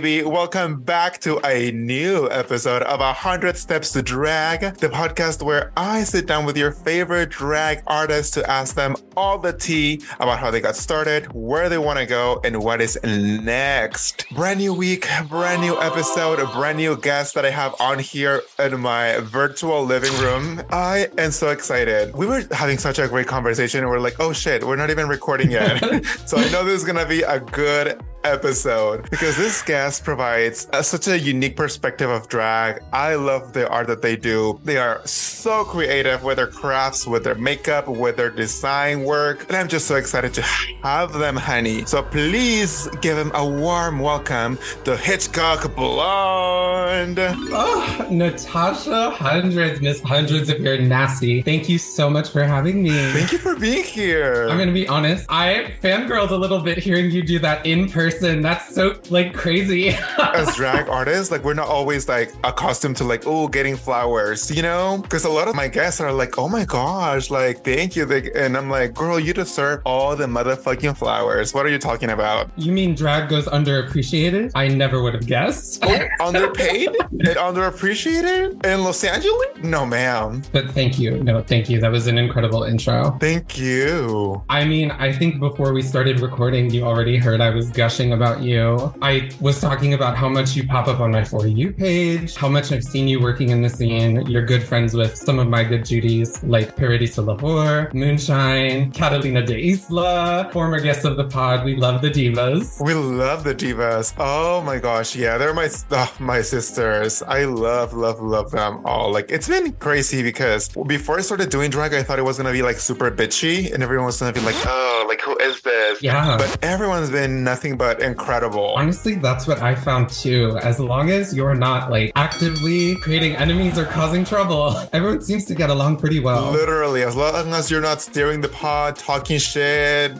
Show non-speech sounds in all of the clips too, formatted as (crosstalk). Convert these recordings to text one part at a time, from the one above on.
baby. Welcome back to a new episode of 100 Steps to Drag, the podcast where I sit down with your favorite drag artists to ask them all the tea about how they got started, where they want to go, and what is next. Brand new week, brand new episode, a brand new guest that I have on here in my virtual living room. I am so excited. We were having such a great conversation, and we're like, oh shit, we're not even recording yet. (laughs) so I know this is going to be a good episode because this guest provides a, such a unique perspective of drag. I love the art that they do. They are so creative with their crafts, with their makeup, with their design work. And I'm just so excited to have them, honey. So please give them a warm welcome to Hitchcock Blonde. Oh, Natasha, hundreds, miss hundreds of you're nasty. Thank you so much for having me. Thank you for being here. I'm gonna be honest, I fangirled a little bit hearing you do that in person. That's so like crazy. (laughs) As drag artists, like we're not always like accustomed to like, oh, getting flowers, you know? Because a lot of my guests are like, oh my gosh, like thank you. Like, and I'm like, girl, you deserve all the motherfucking flowers. What are you talking about? you mean drag goes underappreciated? I never would have guessed. Oh, underpaid (laughs) and underappreciated in Los Angeles? No, ma'am. but thank you. No, thank you. That was an incredible intro. Thank you. I mean, I think before we started recording, you already heard I was gushing about you. I was talking about how much you pop up on my For You page, how much I've seen you working in the scene. You're good friends with some of my good Judies, like Paradis Lahore, Moonshine, Catalina de Isla, former guests of the pod. We love the divas. We love the divas. Oh my gosh, yeah, they're my uh, my sisters. I love, love, love them all. Like it's been crazy because before I started doing drag, I thought it was gonna be like super bitchy, and everyone was gonna be like, "Oh, is this?" Yeah. But everyone's been nothing but incredible. Honestly, that's what I found too. As long as you're not like actively creating enemies or causing trouble, (laughs) everyone seems to get along pretty well. Literally, as long as you're not steering the pod, talking shit,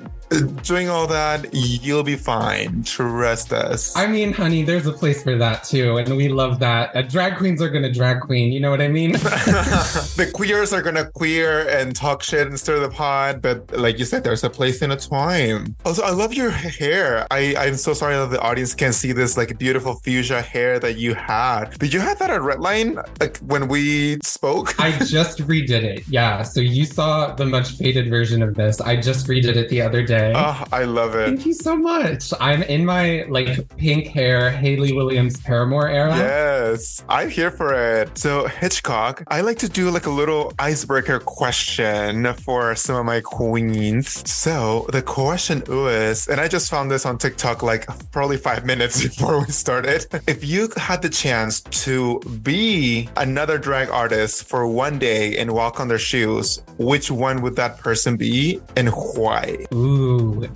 doing all that, you'll be fine. Trust us. I mean, honey, there's a place for that too, and we love that. Uh, drag queens are gonna drag queen, you know what I mean? (laughs) (laughs) the queers are gonna queer and talk shit and stir the pot, but like you said, there's a place in a time. Also, I love your hair. I I'm so sorry that the audience can't see this like beautiful fuchsia hair that you had. Did you have that at Redline like when we spoke? I just redid it. Yeah, so you saw the much faded version of this. I just redid it the other day. Oh, I love it. Thank you so much. I'm in my like pink hair Hayley Williams Paramore era. Yes, I'm here for it. So, Hitchcock, I like to do like a little icebreaker question for some of my queens. So, the question is, and I just found this on TikTok like probably five minutes (laughs) before we started. If you had the chance to be another drag artist for one day and walk on their shoes, which one would that person be and why? Ooh,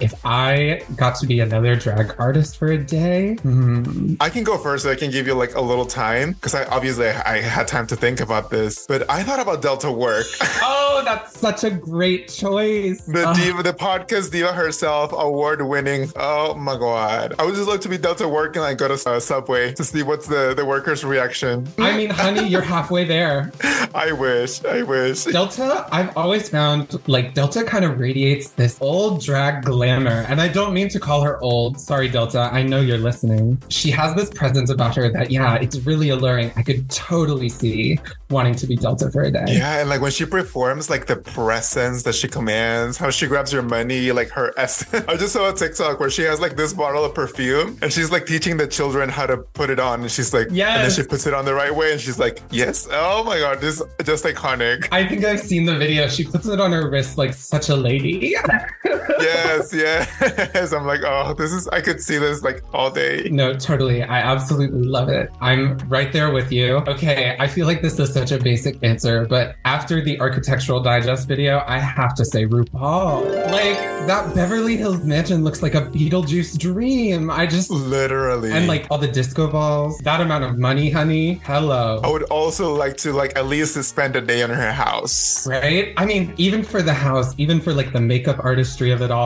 if I got to be another drag artist for a day, hmm. I can go first. So I can give you like a little time because I obviously I, had time to think about this. But I thought about Delta Work, (laughs) oh, that's such a great choice. the diva, the podcast diva herself, award winning. Oh my god! I would just love to be Delta Work and like go to uh, Subway to see what's the the workers' reaction. I mean, honey, you're halfway there. (laughs) I wish. I wish. Delta, I've always found like Delta kind of radiates this old drag glamour. And I don't mean to call her old. Sorry, Delta. I know you're listening. She has this presence about her that, yeah, it's really alluring. I could totally see wanting to be Delta for a day. Yeah, and like when she performs, like the presence that she commands, how she grabs your money, like her (laughs) essence. I just saw a TikTok where she has like this bottle of perfume and she's like teaching the children how to put it on. And she's like, and then she puts it on the right way and she's like, yes. Oh my God, this is just iconic. I think I've seen the video. She puts it on her wrist like such a lady. (laughs) yes, yes. I'm like, oh, this is, I could see this like all day. No, totally. I absolutely love it. I'm right there with you. Okay, I feel like this is such a basic answer, but after the Architectural Digest video, I have to say RuPaul. Like, that Beverly Hills mansion looks like a Beetlejuice dream. I just. Literally. And like all the disco balls, that amount of money, honey. Hello. I would also like to like at least spend a day in her house. Right? I mean, even for the house, even for like the makeup artistry of it all,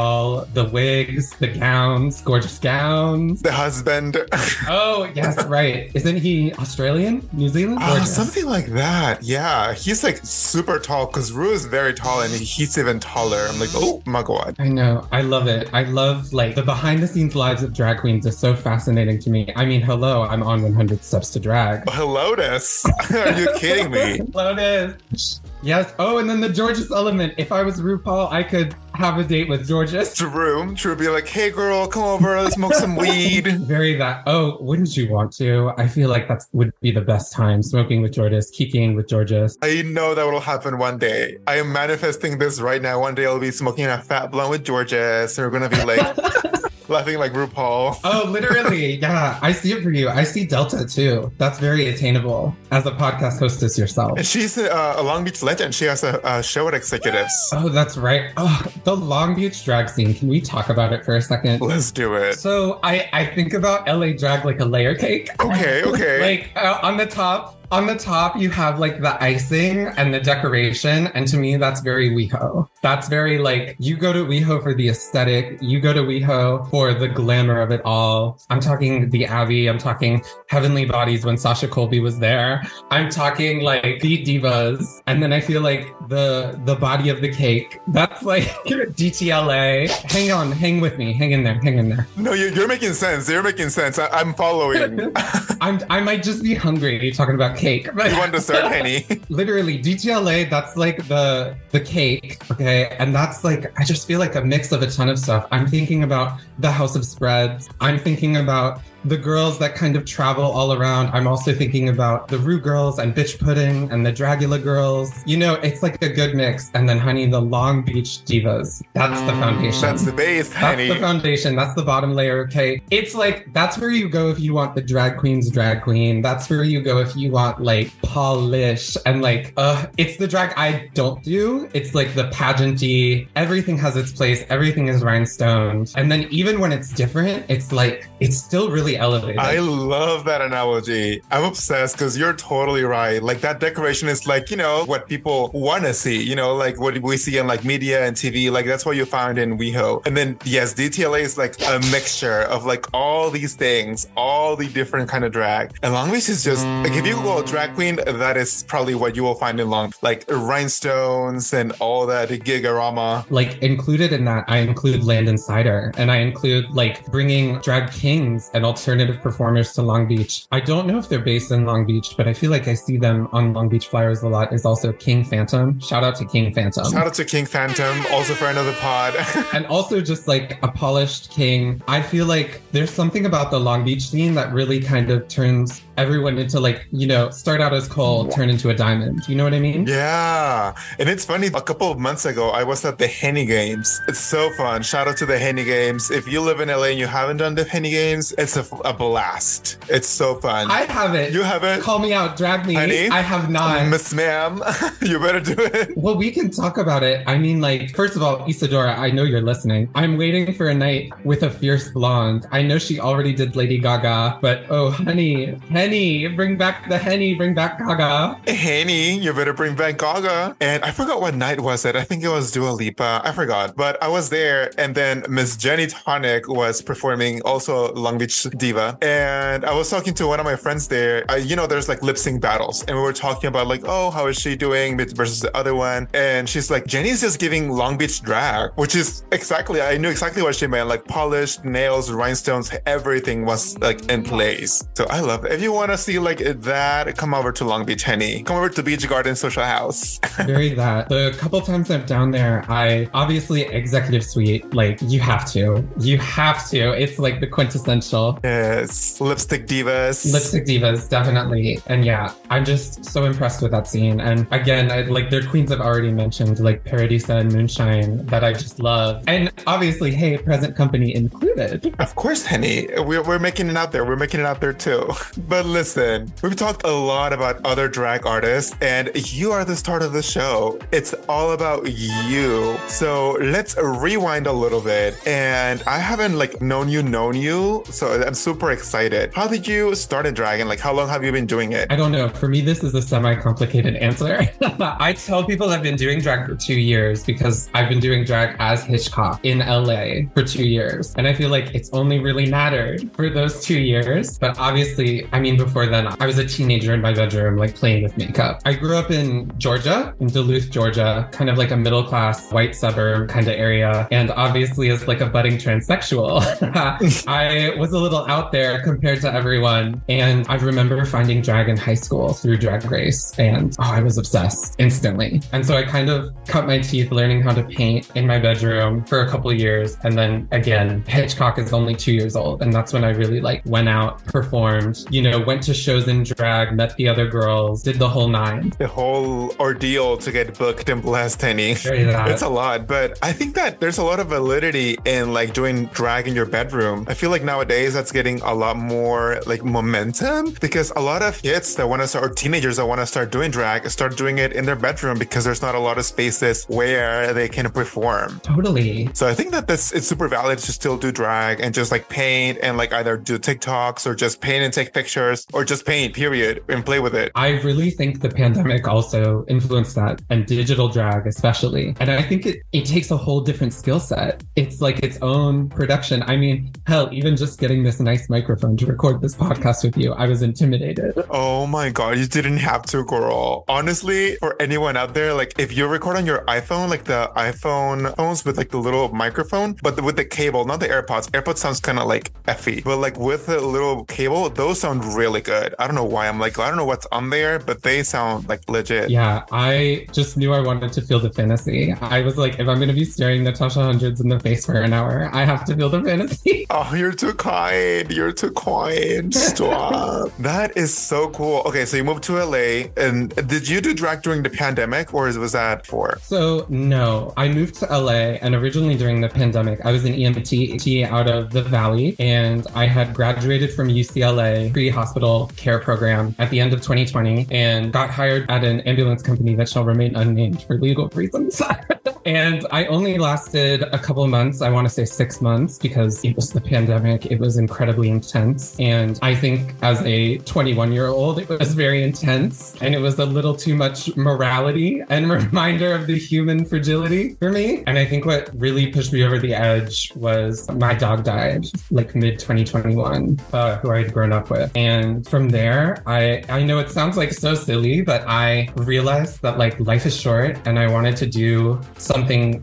the wigs, the gowns, gorgeous gowns. The husband. (laughs) Oh, yes, right. Isn't he Australian? New Zealand? Ah, gorgeous. something like that. Yeah, he's like super tall because Rue is very tall and he's even taller. I'm like, oh my god. I know. I love it. I love like the behind the scenes lives of drag queens is so fascinating to me. I mean, hello, I'm on 100 Steps to Drag. Hello, Lotus. (laughs) Are you kidding me? (laughs) Lotus. Yes. Oh, and then the Jorgeous element. If I was RuPaul, I could have a date with Jorgeous. True. True. Would be like, hey, girl, come over. Let's smoke some weed. (laughs) Very that. Oh, wouldn't you want to? I feel like that would be the best time. Smoking with Jorgeous, kicking with Jorgeous. I know that will happen one day. I am manifesting this right now. One day I'll be smoking a fat blunt with Jorgeous. We're going to be like, (laughs) laughing like RuPaul. (laughs) Oh, literally. yeah. I see it for you. I see Delta too. That's very attainable as a podcast hostess yourself. And she's a, a Long Beach legend. She has a, a show at Executives. Oh, that's right. Oh, the Long Beach drag scene. Can we talk about it for a second? Let's do it. So I, I think about LA drag like a layer cake. Okay, (laughs) okay. like uh, on the top, on the top you have like the icing and the decoration and to me that's very WeHo. That's very like you go to WeHo for the aesthetic, you go to WeHo for the glamour of it all. I'm talking the Abbey, I'm talking Heavenly Bodies when Sasha Colby was there. I'm talking like the divas and then I feel like the the body of the cake. That's like (laughs) DTLA. Hang on, hang with me. Hang in there. Hang in there. No, you're, you're making sense. You're making sense. I, am following. (laughs) I'm I might just be hungry You're talking about cake. But (laughs) you want dessert, Henny? (laughs) literally, DTLA. That's like the the cake. Okay, and that's like I just feel like a mix of a ton of stuff. I'm thinking about the House of Spreads. I'm thinking about the girls that kind of travel all around. I'm also thinking about the Ru girls and Biqtch Puddin' and the Dragula girls. You know, it's like a good mix. And then, honey, the Long Beach Divas. That's the foundation. That's the base, honey. That's the foundation. That's the bottom layer. Okay. It's like, that's where you go if you want the drag queen's drag queen. That's where you go if you want like polish and like, uh, it's the drag I don't do. It's like the pageanty. Everything has its place. Everything is rhinestoned. And then even when it's different, it's like, it's still really elevated. I love that analogy. I'm obsessed because you're totally right. Like that decoration is like, you know, what people want to see, you know, like what we see in like media and TV. Like that's what you find in WeHo. And then, yes, DTLA is like a mixture of like all these things, all the different kind of drag. And Long Beach is just like, if you go drag queen, that is probably what you will find in Long, like rhinestones and all that gigarama. Like included in that, I include Land Insider and I include like bringing drag kings and alternative performers to Long Beach. I don't know if they're based in Long Beach, but I feel like I see them on Long Beach flyers a lot. Is also King Phantom. Shout out to King Phantom. Shout out to King Phantom, also for another pod. (laughs) and also just like a polished king. I feel like there's something about the Long Beach scene that really kind of turns everyone into like, you know, start out as coal, turn into a diamond. You know what I mean? Yeah. And it's funny, a couple of months ago, I was at the Henny Games. It's so fun. Shout out to the Henny Games. If you live in LA and you haven't done the Henny Games, it's a, a blast. It's so fun. I haven't. You haven't? Call me out, drag me. Honey? I have not. Miss Ma'am, (laughs) you better do it. Well, we can talk about it. I mean, like, first of all, Isadora, I know you're listening. I'm waiting for a night with a fierce blonde. I know she already did Lady Gaga, but oh, honey, Henny, bring back the Henny, bring back Gaga. Henny, you better bring back Gaga. And I forgot what night was it. I think it was Dua Lipa. I forgot. But I was there, and then Miss Jenny Tonic was performing, also Long Beach Diva. And I was talking to one of my friends there. You know, there's like lip sync battles, and we were talking about like, oh, how is she doing versus the other one? And she's like, Jenny's just giving Long Beach drag, which is exactly, I knew exactly what she meant. Like polished nails, rhinestones, everything was like in place. So I love it. If you want to see like that, come over to Long Beach, Henny. Come over to Beach Garden Social House. (laughs) Very that. The couple times I'm down there, I obviously executive suite. Like you have to, you have to. It's like the quintessential. Yes, lipstick divas. Lipstick divas, definitely. And yeah, I'm just so impressed with that scene. And again, I, like their queens I've already mentioned, like Paradisa and Moonshine, that I just love. And obviously, hey, present company included. Of course, Henny. We're, we're making it out there. We're making it out there too. (laughs) But listen, we've talked a lot about other drag artists, and you are the start of the show. It's all about you. So let's rewind a little bit. And I haven't like known you, known you. So I'm super excited. How did you start a drag like how long have you been doing it? I don't know. For me, this is a semi complicated answer. (laughs) I tell people I've been doing drag for two years because I've been doing drag as Hitchcock in LA for two years. And I feel like it's only really mattered for those two years. But obviously, I mean, before then, I was a teenager in my bedroom, like playing with makeup. I grew up in Georgia, in Duluth, Georgia, kind of like a middle class white suburb kind of area. And obviously, as like a budding transsexual, (laughs) I was a little out there compared to everyone. And I remember finding drag in high school through Drag Race. And oh, I was obsessed instantly. And so I kind of cut my teeth learning how to paint in my bedroom for a couple of years. And then again, Hitchcock is only two years old. And that's when I really like went out, performed, you know, went to shows in drag, met the other girls, did the whole nine. The whole ordeal to get booked in Blast Tenny. It's a lot, but I think that there's a lot of validity in like doing drag in your bedroom. I feel like nowadays that's getting a lot more like momentum because a lot of kids that want to start or teenagers that want to start doing drag start doing it in their bedroom because there's not a lot of spaces where they can perform. Totally. So I think that this it's super valid to still do drag and just like paint and like either do TikToks or just paint and take pictures or just paint, period, and play with it. I really think the pandemic also influenced that and digital drag especially. And I think it, it takes a whole different skill set. It's like its own production. I mean, hell, even just getting this nice microphone to record this podcast with you, I was intimidated. Oh my God, you didn't have to, girl. Honestly, for anyone out there, like if you record on your iPhone, like the iPhone phones with like the little microphone, but with the cable, not the AirPods. AirPods sounds kind of like effy, but like with the little cable, those sound really good. I don't know why I'm like, I don't know what's on there, but they sound like legit. Yeah, I just knew I wanted to feel the fantasy. I was like, if I'm going to be staring Natasha Hundreds in the face for an hour, I have to feel the fantasy. (laughs) Oh, you're too kind. You're too kind. Stop. (laughs) that is so cool. Okay, so you moved to LA, and did you do drag during the pandemic, or was that for? So no, I moved to LA, and originally during the pandemic, I was an EMT out of the Valley, and I had graduated from UCLA pre-hospital care program at the end of 2020, and got hired at an ambulance company that shall remain unnamed for legal reasons. (laughs) and I only lasted a couple months. I want to say six months because it was the pandemic. It was incredibly intense, and I think as a 21 year old, it was very intense, and it was a little too much morality and (laughs) reminder of the human fragility for me. And I think what really pushed me over the edge was my dog died like mid 2021, uh, who I had grown up with. And from there, I, I know it sounds like so silly, but I realized that like life is short and I wanted to do something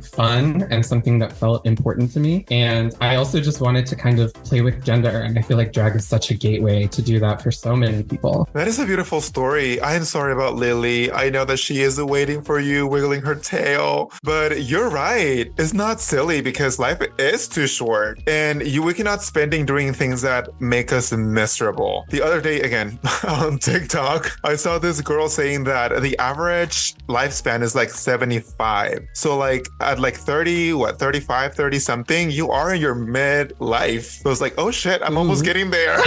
fun and something that felt important to me. And I also just wanted to kind of play with gender. And I feel like drag is such a gateway to do that for so many people. That is a beautiful story. I am sorry about Lily. I know that she is waiting for you, wiggling her tail, but you're right. It's not silly because life is too short and you we cannot spending doing things that make us miserable. The other day, again, (laughs) on TikTok, I saw this girl saying that the average lifespan is like 75. So like at like 30, what, 35, 30 something, you are in your mid life. So it's like, oh shit, I'm almost mm-hmm. getting there.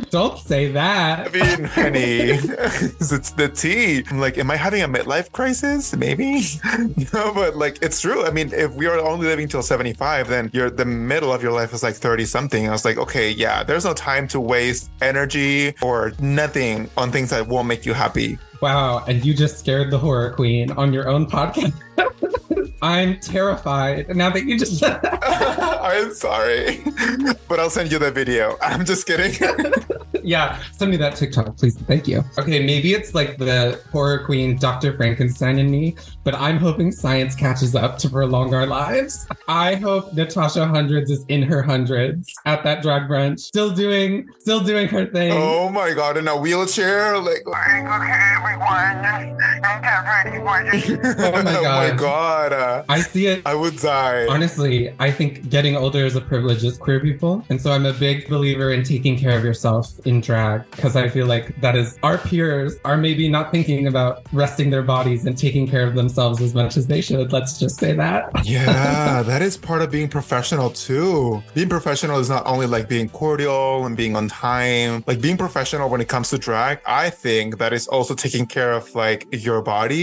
(laughs) Don't say that. I mean, honey, (laughs) it's the tea. I'm like, am I having a midlife crisis? Maybe. (laughs) no, but like, it's true. I mean, if we are only living till 75, then you're the middle of your life is like 30 something. I was like, okay, yeah, there's no time to waste energy or nothing on things that won't make you happy. Wow. And you just scared the horror queen on your own podcast. (laughs) I'm terrified now that you just said that. (laughs) I'm sorry, but I'll send you the video. (laughs) I'm just kidding. (laughs) yeah, send me that TikTok, please. Thank you. Okay, maybe it's like the horror queen Dr. Frankenstein in me, but I'm hoping science catches up to prolong our lives. I hope Natasha Hundreds is in her hundreds at that drag brunch, still doing, still doing her thing. Oh my god, in a wheelchair, like. okay, everyone, I'm ready for Oh my god. oh my god. Uh, I see it. I would die. Honestly, I think getting older is a privilege as queer people. And so I'm a big believer in taking care of yourself in in drag because I feel like that is our peers are maybe not thinking about resting their bodies and taking care of themselves as much as they should. Let's just say that. (laughs) Yeah, that is part of being professional too. Being professional is not only like being cordial and being on time, like being professional when it comes to drag. I think that is also taking care of like your body,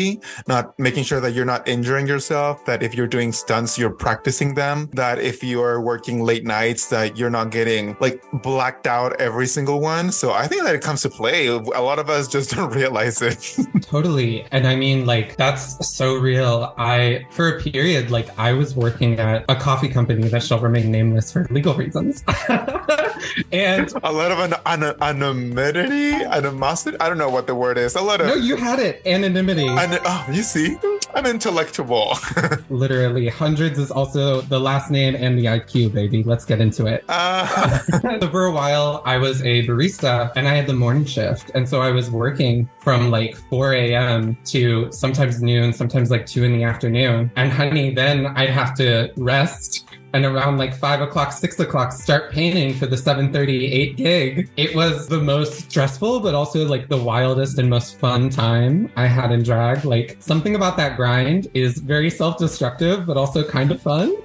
not making sure that you're not injuring yourself, that if you're doing stunts, you're practicing them, that if you're working late nights, that you're not getting like blacked out every single one. So I think that it comes to play. A lot of us just (laughs) don't realize it. Totally. And I mean, like, that's so real. I, for a period, like, I was working at a coffee company that shall remain nameless for legal reasons. (laughs) and a lot of an, an, anonymity, animosity. I don't know what the word is. A lot of no, you had it. Anonymity. An, oh, you see, I'm intellectual. (laughs) Literally, hundreds is also the last name and the IQ, baby. Let's get into it. Uh, so (laughs) for a while, I was a barista and I had the morning shift, and so I was working from like 4 a.m. to sometimes noon, sometimes like two in the afternoon. And honey, then I'd have to rest and around like five o'clock, six o'clock, start painting for the 738 gig. It was the most stressful, but also like the wildest and most fun time I had in drag. Like something about that grind is very self-destructive, but also kind of fun.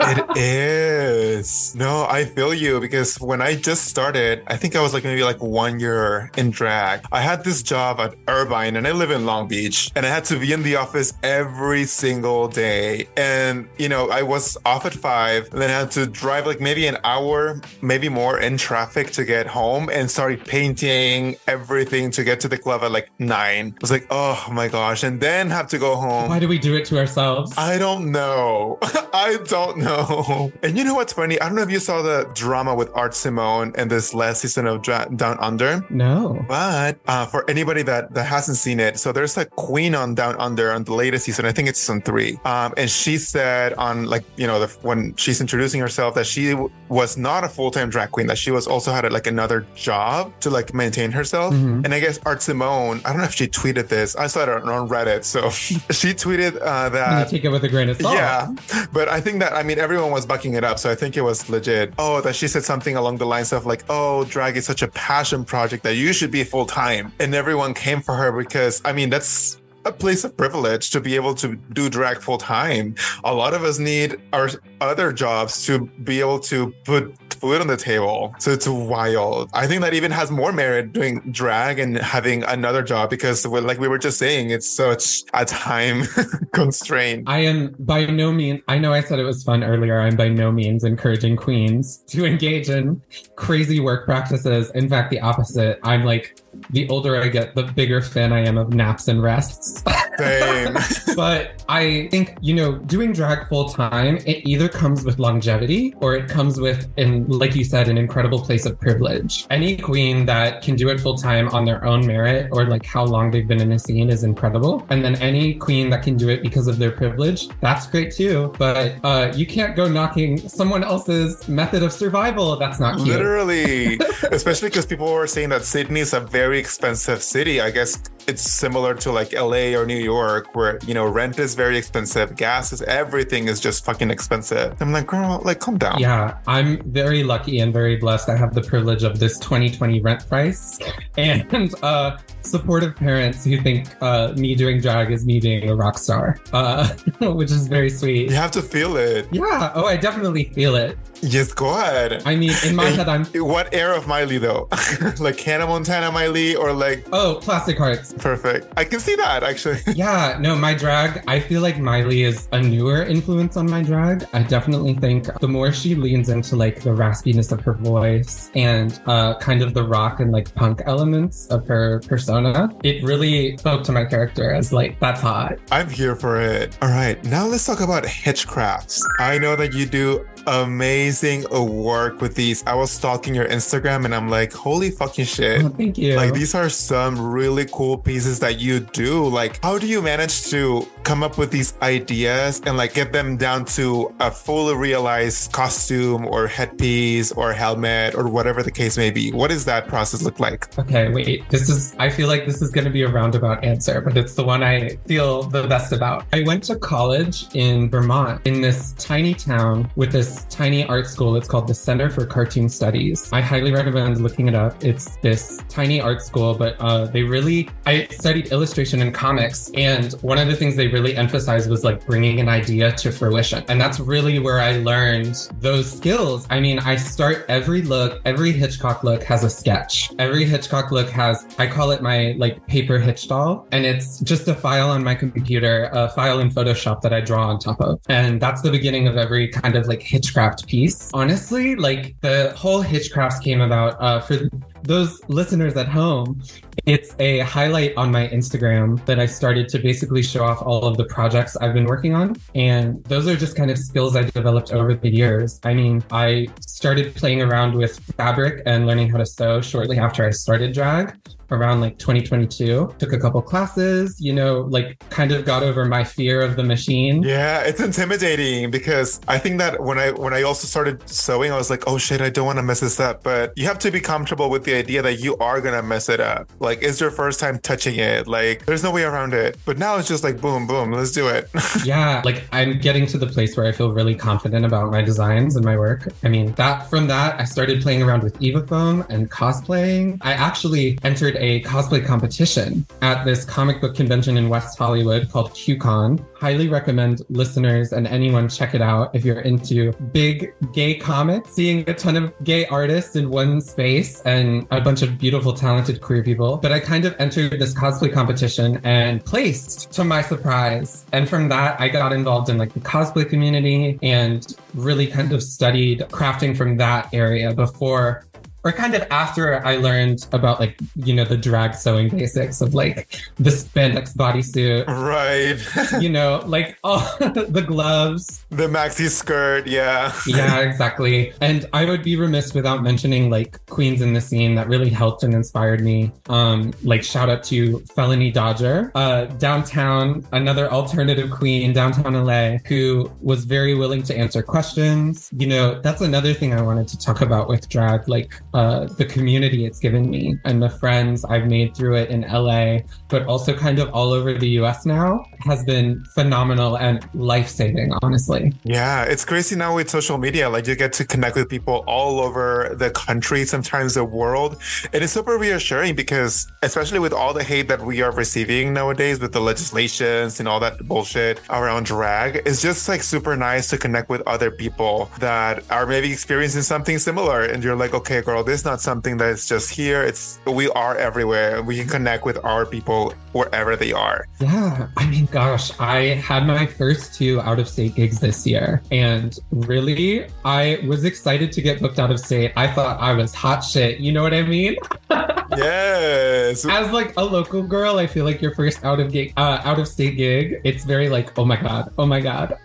It is. No, I feel you because when I just started, I think I was like maybe like one year in drag. I had this job at Irvine and I live in Long Beach and I had to be in the office every single day. And, you know, I was off at five and then I had to drive like maybe an hour, maybe more in traffic to get home and started painting everything to get to the club at like nine. I was like, oh my gosh. And then have to go home. Why do we do it to ourselves? I don't know. (laughs) I don't know. (laughs) And you know what's funny? I don't know if you saw the drama with Art Simone and this last season of Dra- Down Under. No. But uh, for anybody that, that hasn't seen it, so there's a queen on Down Under on the latest season. I think it's season three. Um, and she said on like, you know, the, when she's introducing herself that she w- was not a full-time drag queen, that she was also had a, like another job to like maintain herself. Mhm. And I guess Art Simone, I don't know if she tweeted this. I saw it on, on Reddit. So (laughs) she tweeted uh, that take it with a grain of salt. yeah, but I think that I mean everyone was bucking it up, so I think it was legit. Oh, that she said something along the lines of like, "Oh, drag is such a passion project that you should be full time," and everyone came for her because I mean that's a place of privilege to be able to do drag full time. A lot of us need our other jobs to be able to put food on the table. So it's wild. I think that even has more merit doing drag and having another job because, like we were just saying, it's such a time (laughs) constraint. I am by no means, I know I said it was fun earlier. I'm by no means encouraging queens (laughs) to engage in crazy work practices. In fact, the opposite. I'm like, the older I get, the bigger fan I am of naps and rests. Same. (laughs) (laughs) but I think, you know, doing drag full time, it either comes with longevity or it comes with, in, like you said, an incredible place of privilege. Any queen that can do it full time on their own merit or like how long they've been in a scene is incredible. And then any queen that can do it because of their privilege, that's great too. But uh, you can't go knocking someone else's method of survival. That's not cute. Literally, (laughs) especially because people were saying that Sydney is a very expensive city. I guess it's similar to like LA or New York, where you know rent is very expensive, gas is everything is just fucking expensive. I'm like, girl, like calm down. Yeah, I'm very lucky and very blessed. I have the privilege of this 2020 rent price and (laughs) uh, supportive parents who think uh, me doing drag is me being a rock star, uh, (laughs) which is very sweet. You have to feel it. Yeah, oh, I definitely feel it. Yes, go ahead. I mean, in my head, I'm, What era of Miley though? (laughs) like Hannah Montana Miley or like oh, plastic hearts. Perfect? I can see that actually. (laughs) Yeah, no, my drag, I feel like Miley is a newer influence on my drag. I definitely think the more she leans into like the raspiness of her voice and uh, kind of the rock and like punk elements of her persona, it really spoke to my character as like, that's hot. I'm here for it. All right, now let's talk about hitchcrafts. I know that you do amazing work with these. I was stalking your Instagram and I'm like, holy fucking shit. Oh, thank you. Like these are some really cool pieces that you do. Like, how do you manage to come up with these ideas and like get them down to a fully realized costume or headpiece or helmet or whatever the case may be? What does that process look like? Okay, wait. This is, I feel like this is going to be a roundabout answer, but it's the one I feel the best about. I went to college in Vermont in this tiny town with this this tiny art school. It's called the Center for Cartoon Studies. I highly recommend looking it up. It's this tiny art school, but uh, they really, I studied illustration and comics. And one of the things they really emphasized was like bringing an idea to fruition. And that's really where I learned those skills. I mean, I start every look, every Hitchcock look has a sketch. Every Hitchcock look has, I call it my like paper Hitch doll. And it's just a file on my computer, a file in Photoshop that I draw on top of. And that's the beginning of every kind of like Hitchcraft piece. Honestly, like the whole Hitchcraft came about uh, for those listeners at home, it's a highlight on my Instagram that I started to basically show off all of the projects I've been working on. And those are just kind of skills I developed over the years. I mean, I started playing around with fabric and learning how to sew shortly after I started drag around like 2022. Took a couple classes, you know, like kind of got over my fear of the machine. Yeah, it's intimidating because I think that when I when I also started sewing, I was like, oh shit, I don't want to mess this up. But you have to be comfortable with the idea that you are gonna mess it up. Like, it's your first time touching it. Like, there's no way around it. But now it's just like boom, boom, let's do it. (laughs) yeah, like I'm getting to the place where I feel really confident about my designs and my work. I mean, that from that, I started playing around with Eva foam and cosplaying. I actually entered a cosplay competition at this comic book convention in West Hollywood called QCon. Highly recommend listeners and anyone check it out if you're into big gay comics, seeing a ton of gay artists in one space and a bunch of beautiful, talented queer people. But I kind of entered this cosplay competition and placed to my surprise. And from that, I got involved in like the cosplay community and really kind of studied crafting from that area before or kind of after I learned about like you know the drag sewing basics of like the spandex bodysuit, right? you know, like all (laughs) the gloves, the maxi skirt, yeah, yeah, (laughs) exactly. And I would be remiss without mentioning like queens in the scene that really helped and inspired me. Um, like shout out to Felony Dodger, uh, downtown, another alternative queen downtown LA who was very willing to answer questions. You know, that's another thing I wanted to talk about with drag, like uh, the community it's given me and the friends I've made through it in LA, but also kind of all over the US now has been phenomenal and life saving, honestly. Yeah, it's crazy now with social media. Like you get to connect with people all over the country, sometimes the world. And it's super reassuring because, especially with all the hate that we are receiving nowadays with the legislations and all that bullshit around drag, it's just like super nice to connect with other people that are maybe experiencing something similar. And you're like, okay, girl, this is not something that's just here. It's we are everywhere. We can connect with our people wherever they are. Yeah. I mean, gosh, I had my first two out of state gigs this year. And really, I was excited to get booked out of state. I thought I was hot shit. You know what I mean? (laughs) yes. As like a local girl, I feel like your first out of gig, uh, out of state gig, it's very like, oh my god, oh my god.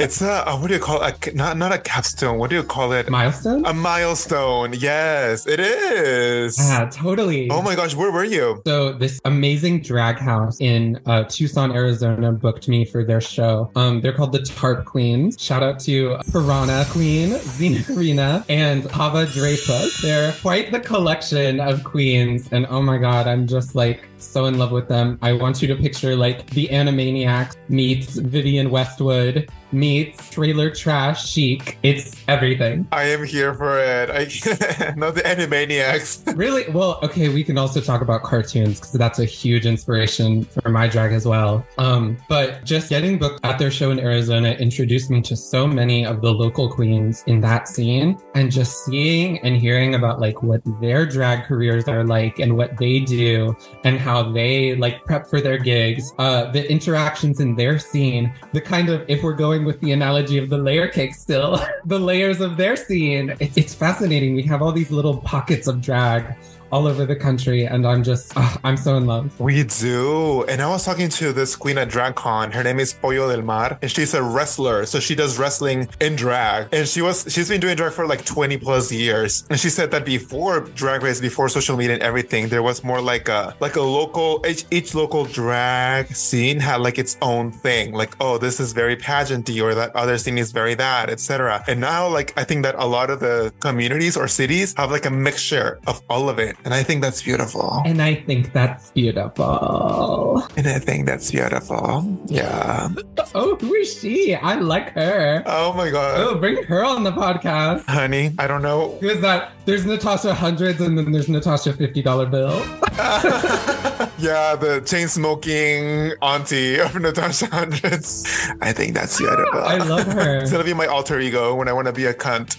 it's a what do you call it? A, not not a capstone. What do you call it? Milestone. A milestone. Yes, it is. Yeah, totally. Oh my gosh, where were you? So this amazing drag house in uh, Tucson, Arizona, booked me for their show. Um, they're called the Tarp Queens. Shout out to Piranha Queen, Zena Karina, and Hava Dreyfus. They're quite the collection of queens, and oh my god, I'm just like so in love with them. I want you to picture like the Animaniacs meets Vivienne Westwood meets trailer trash chic. It's everything. I am here for it. I (laughs) not the Animaniacs. (laughs) really? Well, okay, we can also talk about cartoons because that's a huge inspiration for my drag as well. Um, but just getting booked at their show in Arizona introduced me to so many of the local queens in that scene and just seeing and hearing about like what their drag careers are like and what they do and how they like prep for their gigs, uh, the interactions in their scene, the kind of, if we're going with the analogy of the layer cake still, (laughs) the layers of their scene, it's, it's fascinating. We have all these little pockets of drag all over the country, and I'm just, (laughs) I'm so in love. We do. And I was talking to this queen at DragCon. Her name is Pollo del Mar, and she's a wrestler. So she does wrestling in drag. And she was, she's been doing drag for like 20 plus years. And she said that before Drag Race, before social media and everything, there was more like a, like a local, each, each local drag scene had like its own thing. Like, oh, this is very pageanty, or that other scene is very that, etc. And now, like, I think that a lot of the communities or cities have like a mixture of all of it And I think that's beautiful. And I think that's beautiful. And I think that's beautiful. Yeah. Oh, who is she? I like her. Oh my God. Oh, bring her on the podcast. Honey, I don't know. Who is that? There's Natasha hundreds and then there's Natasha $50 bill. (laughs) yeah, the chain smoking auntie of Natasha Hundreds. I think that's beautiful. I love her. (laughs) It's gonna be my alter ego when I want to be a cunt.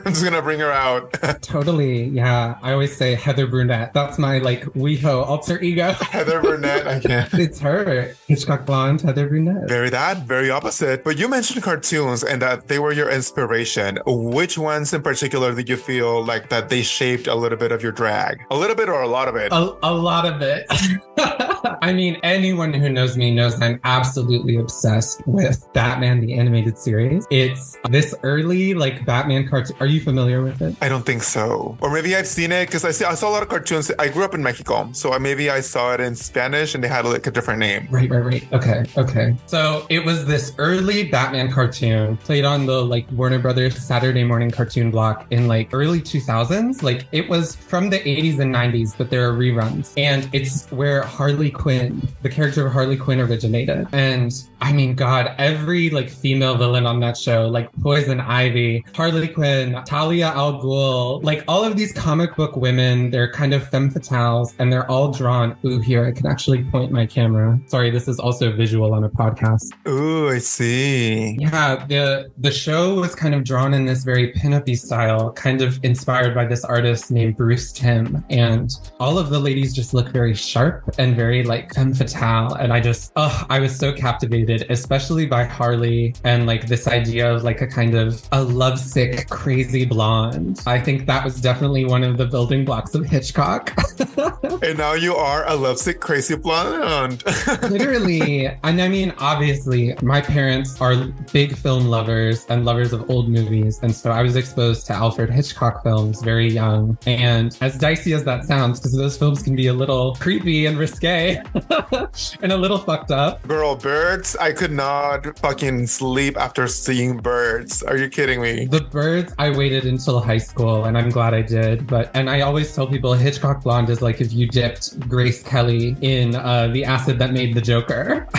(laughs) I'm just gonna bring her out. (laughs) totally. Yeah. I always say Heather Brunette. That's my like WeHo alter ego. Heather Brunette. I can't. it's her. Hitchcock Blonde, Heather Brunette. Very that, very opposite. But you mentioned cartoons and that they were your inspiration. Which ones in particular did you feel like that they shaped a little bit of your drag? A little bit or a lot of it? A, a lot of it. I mean, anyone who knows me knows I'm absolutely obsessed with Batman the animated series. It's this early like Batman cartoon. Are you familiar with it? I don't think so. Or maybe I've seen it because I see I saw a lot of cartoons. I grew up in Mexico, so maybe I saw it in Spanish and they had like a different name. Right, right, right. Okay, okay. So it was this early Batman cartoon played on the like Warner Brothers Saturday morning cartoon block in like early 2000s. Like it was from the 80s and 90s, but there are reruns. And it's where Harley Quinn, the character of Harley Quinn originated. And I mean, God, every like female villain on that show, like Poison Ivy, Harley Quinn, Talia al Ghul, like all of these comic book women, they're kind of femme fatales and they're all drawn. Ooh, here, I can actually point my camera. Sorry, this is also visual on a podcast. Ooh, I see. Yeah, the the show was kind of drawn in this very pinup style, kind of inspired by this artist named Bruce Timm. And all of the ladies just look very sharp and very like femme fatale. And I just, oh, I was so captivated, especially by Harley and like this idea of like a kind of a lovesick, crazy blonde. I think that was definitely one of the building blocks of Hitchcock. (laughs) and now you are a lovesick, crazy blonde. (laughs) Literally. And I mean, obviously, my parents are big film lovers and lovers of old movies. And so I was exposed to Alfred Hitchcock films very young. And as dicey as that sounds, because those films can be a little creepy and risque (laughs) and a little fucked up. Girl, birds, I could not fucking sleep after seeing birds. Are you kidding me? The birds, I waited until high school and I'm glad I did. But, and I always tell people Hitchcock Blonde is like if you dipped Grace Kelly in uh, the acid that made the Joker. (laughs)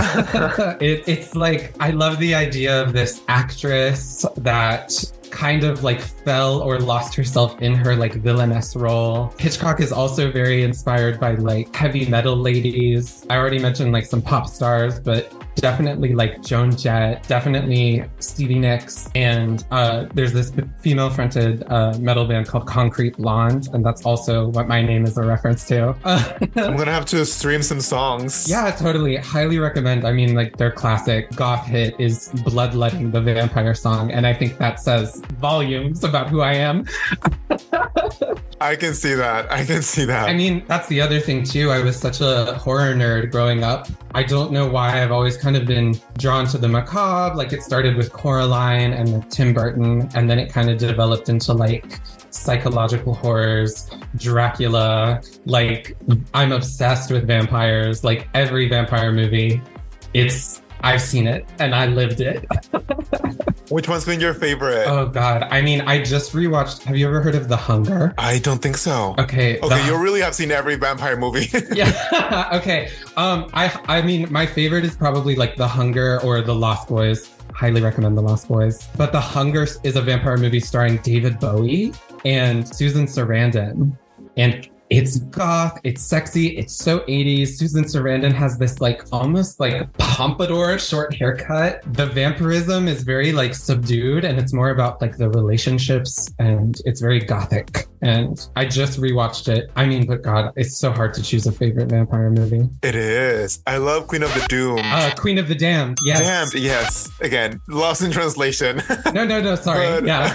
it, it's like, I love the idea of this actress that kind of like fell or lost herself in her like villainess role. Hitchcock is also very inspired by like heavy metal ladies. I already mentioned like some pop stars, but definitely like Joan Jett, definitely Stevie Nicks, and uh, there's this female fronted uh, metal band called Concrete Blonde, and that's also what my name is a reference to. (laughs) I'm gonna have to stream some songs. Yeah, totally. Highly recommend. I mean, like their classic goth hit is Bloodletting, the vampire song, and I think that says volumes about who I am. (laughs) I can see that. I can see that. I mean, that's the other thing too. I was such a horror nerd growing up. I don't know why I've always kind of been drawn to the macabre. Like it started with Coraline and Tim Burton, and then it kind of developed into like psychological horrors, Dracula. Like I'm obsessed with vampires. Like every vampire movie, it's I've seen it and I lived it. (laughs) Which one's been your favorite? Oh God! I mean, I just rewatched. Have you ever heard of The Hunger? I don't think so. Okay. Okay, The- you really have seen every vampire movie. (laughs) yeah. (laughs) okay. Um. I. I mean, my favorite is probably like The Hunger or The Lost Boys. Highly recommend The Lost Boys. But The Hunger is a vampire movie starring David Bowie and Susan Sarandon, and it's goth, it's sexy, it's so 80s. Susan Sarandon has this like almost like pompadour short haircut. The vampirism is very like subdued and it's more about like the relationships and it's very gothic. And I just rewatched it. I mean, but God, it's so hard to choose a favorite vampire movie. it is. I love Queen of the Doom. Uh, Queen of the Damned. Yes. Damned, yes. Again, lost in translation. (laughs) No, no, no. Sorry. But- yeah.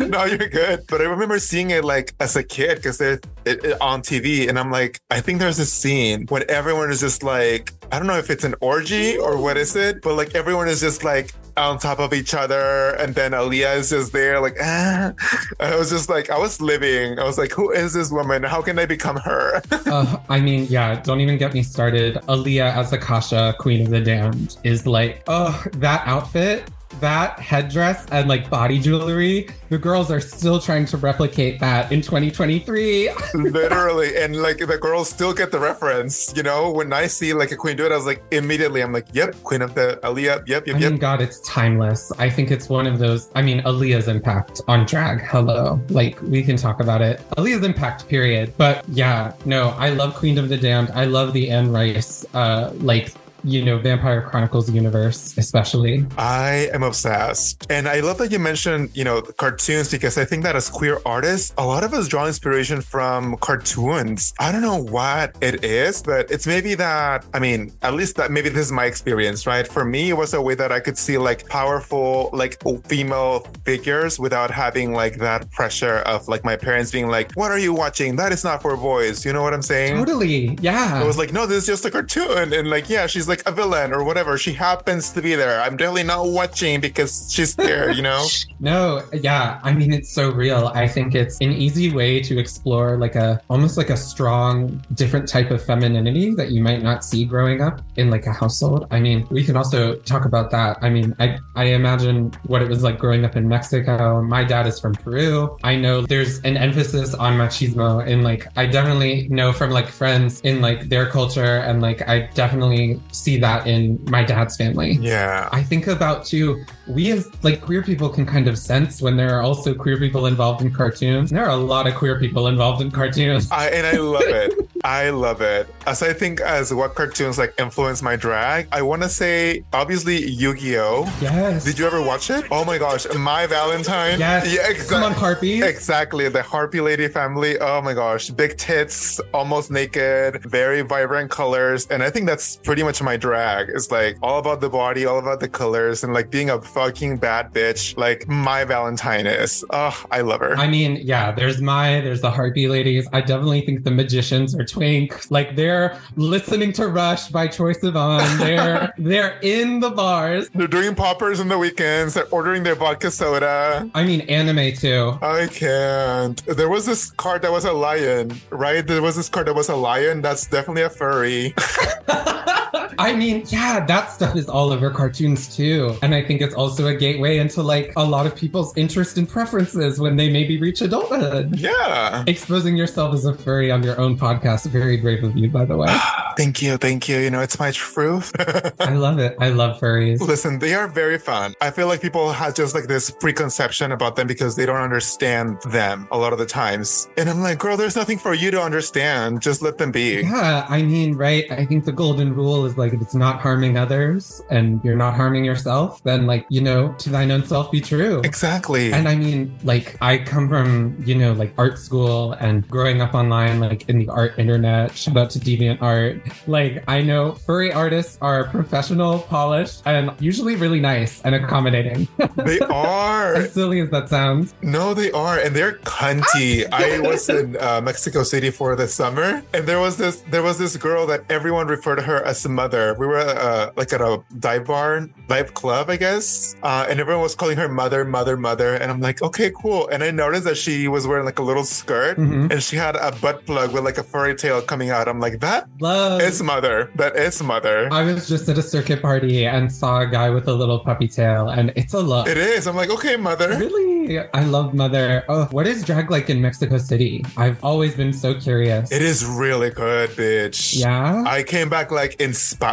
(laughs) no, you're good. But I remember seeing it like as a kid because it, it, it on TV, and I'm like, I think there's a scene when everyone is just like, I don't know if it's an orgy or what is it, but like everyone is just like on top of each other, and then Aaliyah is just there, like, ah. I was just like, I was living. I was like, who is this woman? How can I become her? (laughs) Uh, I mean, yeah, don't even get me started. Aaliyah as Akasha, Queen of the Damned, is like, oh, that outfit. That headdress and like body jewelry, the girls are still trying to replicate that in 2023. (laughs) Literally. And like the girls still get the reference. You know, when I see like a queen do it, I was like, immediately, I'm like, yep, queen of the Aaliyah. Yep, yep, I yep. mean, God, it's timeless. I think it's one of those. I mean, Aaliyah's impact on drag. Hello. Like, we can talk about it. Aaliyah's impact, period. But yeah, no, I love Queen of the Damned. I love the Anne Rice, uh, like, you know, Vampire Chronicles universe, especially. I am obsessed. And I love that you mentioned, you know, cartoons because I think that as queer artists, a lot of us draw inspiration from cartoons. I don't know what it is, but it's maybe that, I mean, at least that maybe this is my experience, right? For me, it was a way that I could see like powerful, like female figures without having like that pressure of like my parents being like, what are you watching? That is not for boys. You know what I'm saying? Totally. Yeah. I was like, no, this is just a cartoon. And like, yeah, she's like a villain or whatever. She happens to be there. I'm definitely not watching because she's there, you know? (laughs) No, yeah. I mean, it's so real. I think it's an easy way to explore like a almost like a strong, different type of femininity that you might not see growing up in like a household. I mean, we can also talk about that. I mean, I, I imagine what it was like growing up in Mexico. My dad is from Peru. I know there's an emphasis on machismo and like I definitely know from like friends in like their culture and like I definitely see that in my dad's family. Yeah. I think about too, we as like queer people can kind of sense when there are also queer people involved in cartoons. There are a lot of queer people involved in cartoons. I, and I love it. (laughs) I love it. As I think as what cartoons like influence my drag, I want to say obviously Yu-Gi-Oh. Yes. Did you ever watch it? Oh my gosh, Mai Valentine. Yes. Yeah, Come on. Harpies. Exactly, the Harpie Lady family. Oh my gosh, big tits, almost naked, very vibrant colors, and I think that's pretty much my drag. It's like all about the body, all about the colors, and like being a fucking bad bitch, like Mai Valentine is. Oh, I love her. I mean, yeah, there's my, there's the Harpy ladies. I definitely think the magicians are twink. Like they're listening to Rush by Troye Sivan. They're (laughs) they're in the bars. They're doing poppers in the weekends. They're ordering their vodka soda. I mean, anime too. I can't. There was this card that was a lion, right? There was this card that was a lion. That's definitely a furry. (laughs) I mean, yeah, that stuff is all over cartoons too. And I think it's also a gateway into like a lot of people's interest and preferences when they maybe reach adulthood. yeah. Exposing yourself as a furry on your own podcast, very brave of you, by the way. (sighs) Thank you. Thank you. You know, it's my truth. (laughs) I love it. I love furries. Listen, they are very fun. I feel like people have just like this preconception about them because they don't understand them a lot of the times. And I'm like, girl, there's nothing for you to understand. Just let them be. Yeah, I mean, right? I think the golden rule is like if it's not harming others and you're not harming yourself, then like, you know, to thine own self be true. Exactly. And I mean, like, I come from, you know, like art school and growing up online, like in the art internet. Shout out to Deviant Art. Like, I know furry artists are professional, polished, and usually really nice and accommodating. (laughs) they are. as silly as that sounds. No, they are, and they're cunty. I (laughs) was in uh, Mexico City for the summer, and there was this there was this girl that everyone referred to her as a mother. We were uh, like at a dive bar, dive club, I guess, uh, and everyone was calling her mother, mother, mother. And I'm like, okay, cool. And I noticed that she was wearing like a little skirt, Mhm. and she had a butt plug with like a furry tail coming out. I'm like, that Love. is mother. That is mother. I was just at a circuit party and saw a guy with a little puppy tail, and it's a look. It is. I'm like, okay, mother. Really? I love Mother. Oh, what is drag like in Mexico City? I've always been so curious. It is really good, bitch. Yeah. I came back like inspired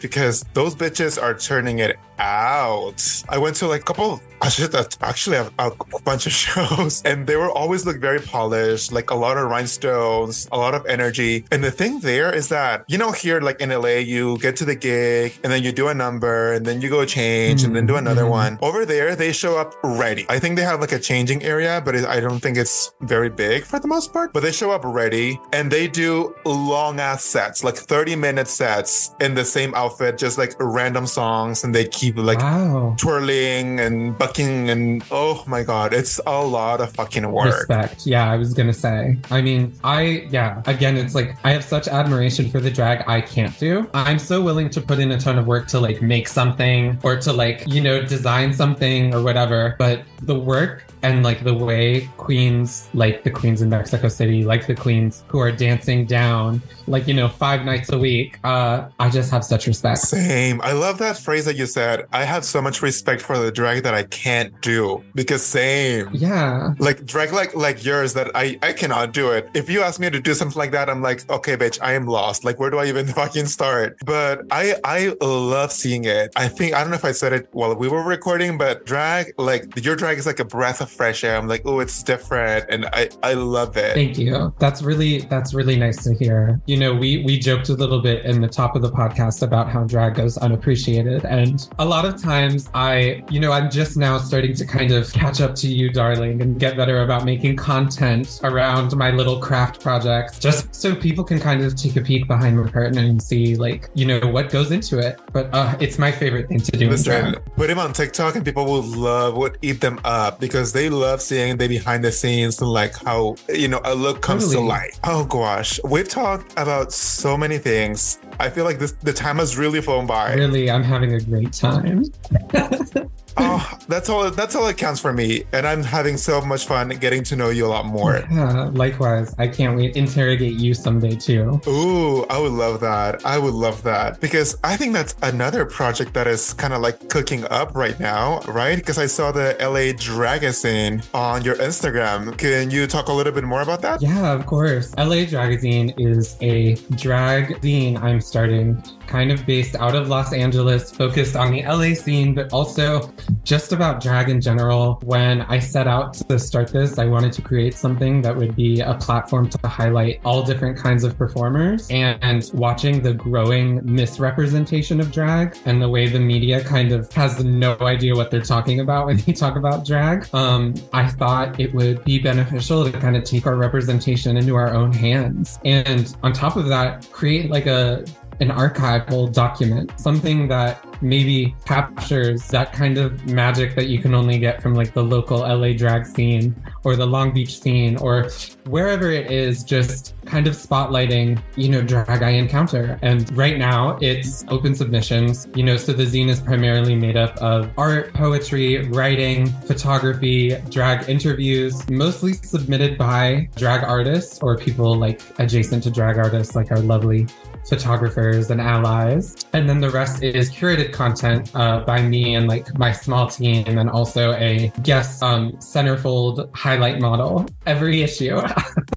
because those bitches are turning it out. I went to like a couple, actually have a bunch of (laughs) shows, and they were always look very polished, like a lot of rhinestones, a lot of energy. And the thing there is that, you know, here like in LA, you get to the gig and then you do a number and then you go change and then do another Mhm. one. Over there, they show up ready. I think they have like a changing area, but it, I don't think it's very big for the most part. But they show up ready and they do long ass sets, like 30 minute sets in the same outfit, just like random songs, and they keep like wow. twirling and bucking and oh my god, it's a lot of fucking work. Respect. Yeah, I was gonna say. I mean, I yeah. Again, it's like I have such admiration for the drag I can't do. I'm so willing to put in a ton of work to like make something or to like you know design something or whatever. But the work and like the way queens, like the queens in Mexico City, like the queens who are dancing down, like you know five nights a week. Uh, I just have such respect. Same. I love that phrase that you said. I have so much respect for the drag that I can't do because same. Yeah. Like drag like like yours that I I cannot do it. If you ask me to do something like that, I'm like, okay, bitch, I am lost. Like, where do I even (laughs) fucking start? But I I love seeing it. I think I don't know if I said it while we were recording, but drag like your drag is like a breath of fresh air. I'm like, oh, it's different, and I I love it. Thank you. That's really that's really nice to hear. You know, we we joked a little bit in the top of the podcast about how drag goes unappreciated, and a lot of times I, you know, I'm just now starting to kind of catch up to you, darling, and get better about making content around my little craft projects, just so people can kind of take a peek behind the curtain and see, like, you know, what goes into it. But uh, it's my favorite thing to do. Listen, put him on TikTok and people will love, would eat them up because they love seeing the behind the scenes and like how, you know, a look comes to life. Oh gosh, we've talked about so many things. I feel like this the time has really flown by. Really, I'm having a great time. (laughs) Oh, that's all that's all it counts for me. And I'm having so much fun getting to know you a lot more. Yeah, likewise. I can't wait to interrogate you someday too. Ooh, I would love that. I would love that because I think that's another project that is kind of like cooking up right now, right? Because I saw the LA Dragazine on your Instagram. Can you talk a little bit more about that? Yeah, of course. LA Dragazine is a drag zine I'm starting, kind of based out of Los Angeles, focused on the LA scene, but also just about drag in general. When I set out to start this, I wanted to create something that would be a platform to highlight all different kinds of performers and watching the growing misrepresentation of drag and the way the media kind of has no idea what they're talking about when they talk about drag. Um, I thought it would be beneficial to kind of take our representation into our own hands. And on top of that, create like a an archival document, something that maybe captures that kind of magic that you can only get from like the local LA drag scene or the Long Beach scene or wherever it is, just kind of spotlighting, you know, drag I encounter. And right now it's open submissions, you know, so the zine is primarily made up of art, poetry, writing, photography, drag interviews, mostly submitted by drag artists or people like adjacent to drag artists, like our lovely photographers and allies. And then the rest is curated content uh, by me and like my small team, and then also a guest um, centerfold highlight model every issue.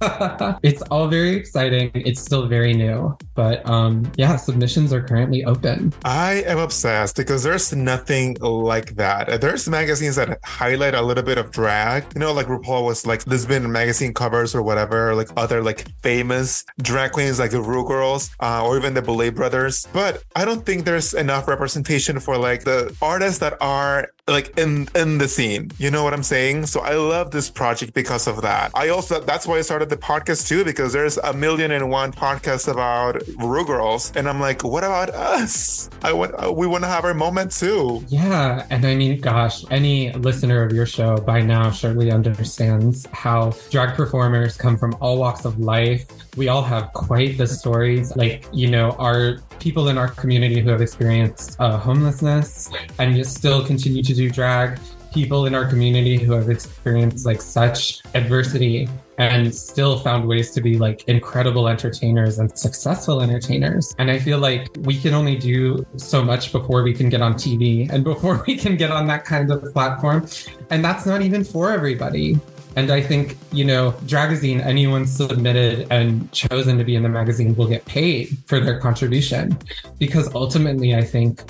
(laughs) it's all very exciting. It's still very new, but um, yeah, submissions are currently open. I am obsessed because there's nothing like that. There's magazines that highlight a little bit of drag. You know, like RuPaul was like, there's been magazine covers or whatever, like other like famous drag queens like the Ru Girls uh, or even the Boulet Brothers. But I don't think there's enough representation for like the artists that are like in in the scene you know what i'm saying so i love this project because of that i also that's why i started the podcast too because there's a million and one podcasts about Ru girls and i'm like what about us i want uh, we want to have our moment too Yeah, and I mean, gosh, any listener of your show by now surely understands how drag performers come from all walks of life. We all have quite the stories. Like, you know, our people in our community who have experienced uh, homelessness and still continue to do drag. People in our community who have experienced like such adversity and still found ways to be like incredible entertainers and successful entertainers. And I feel like we can only do so much before we can get on TV and before (laughs) we can get on that kind of platform. And that's not even for everybody. And I think, you know, Dragazine, anyone submitted and chosen to be in the magazine will get paid for their contribution. Because ultimately, I think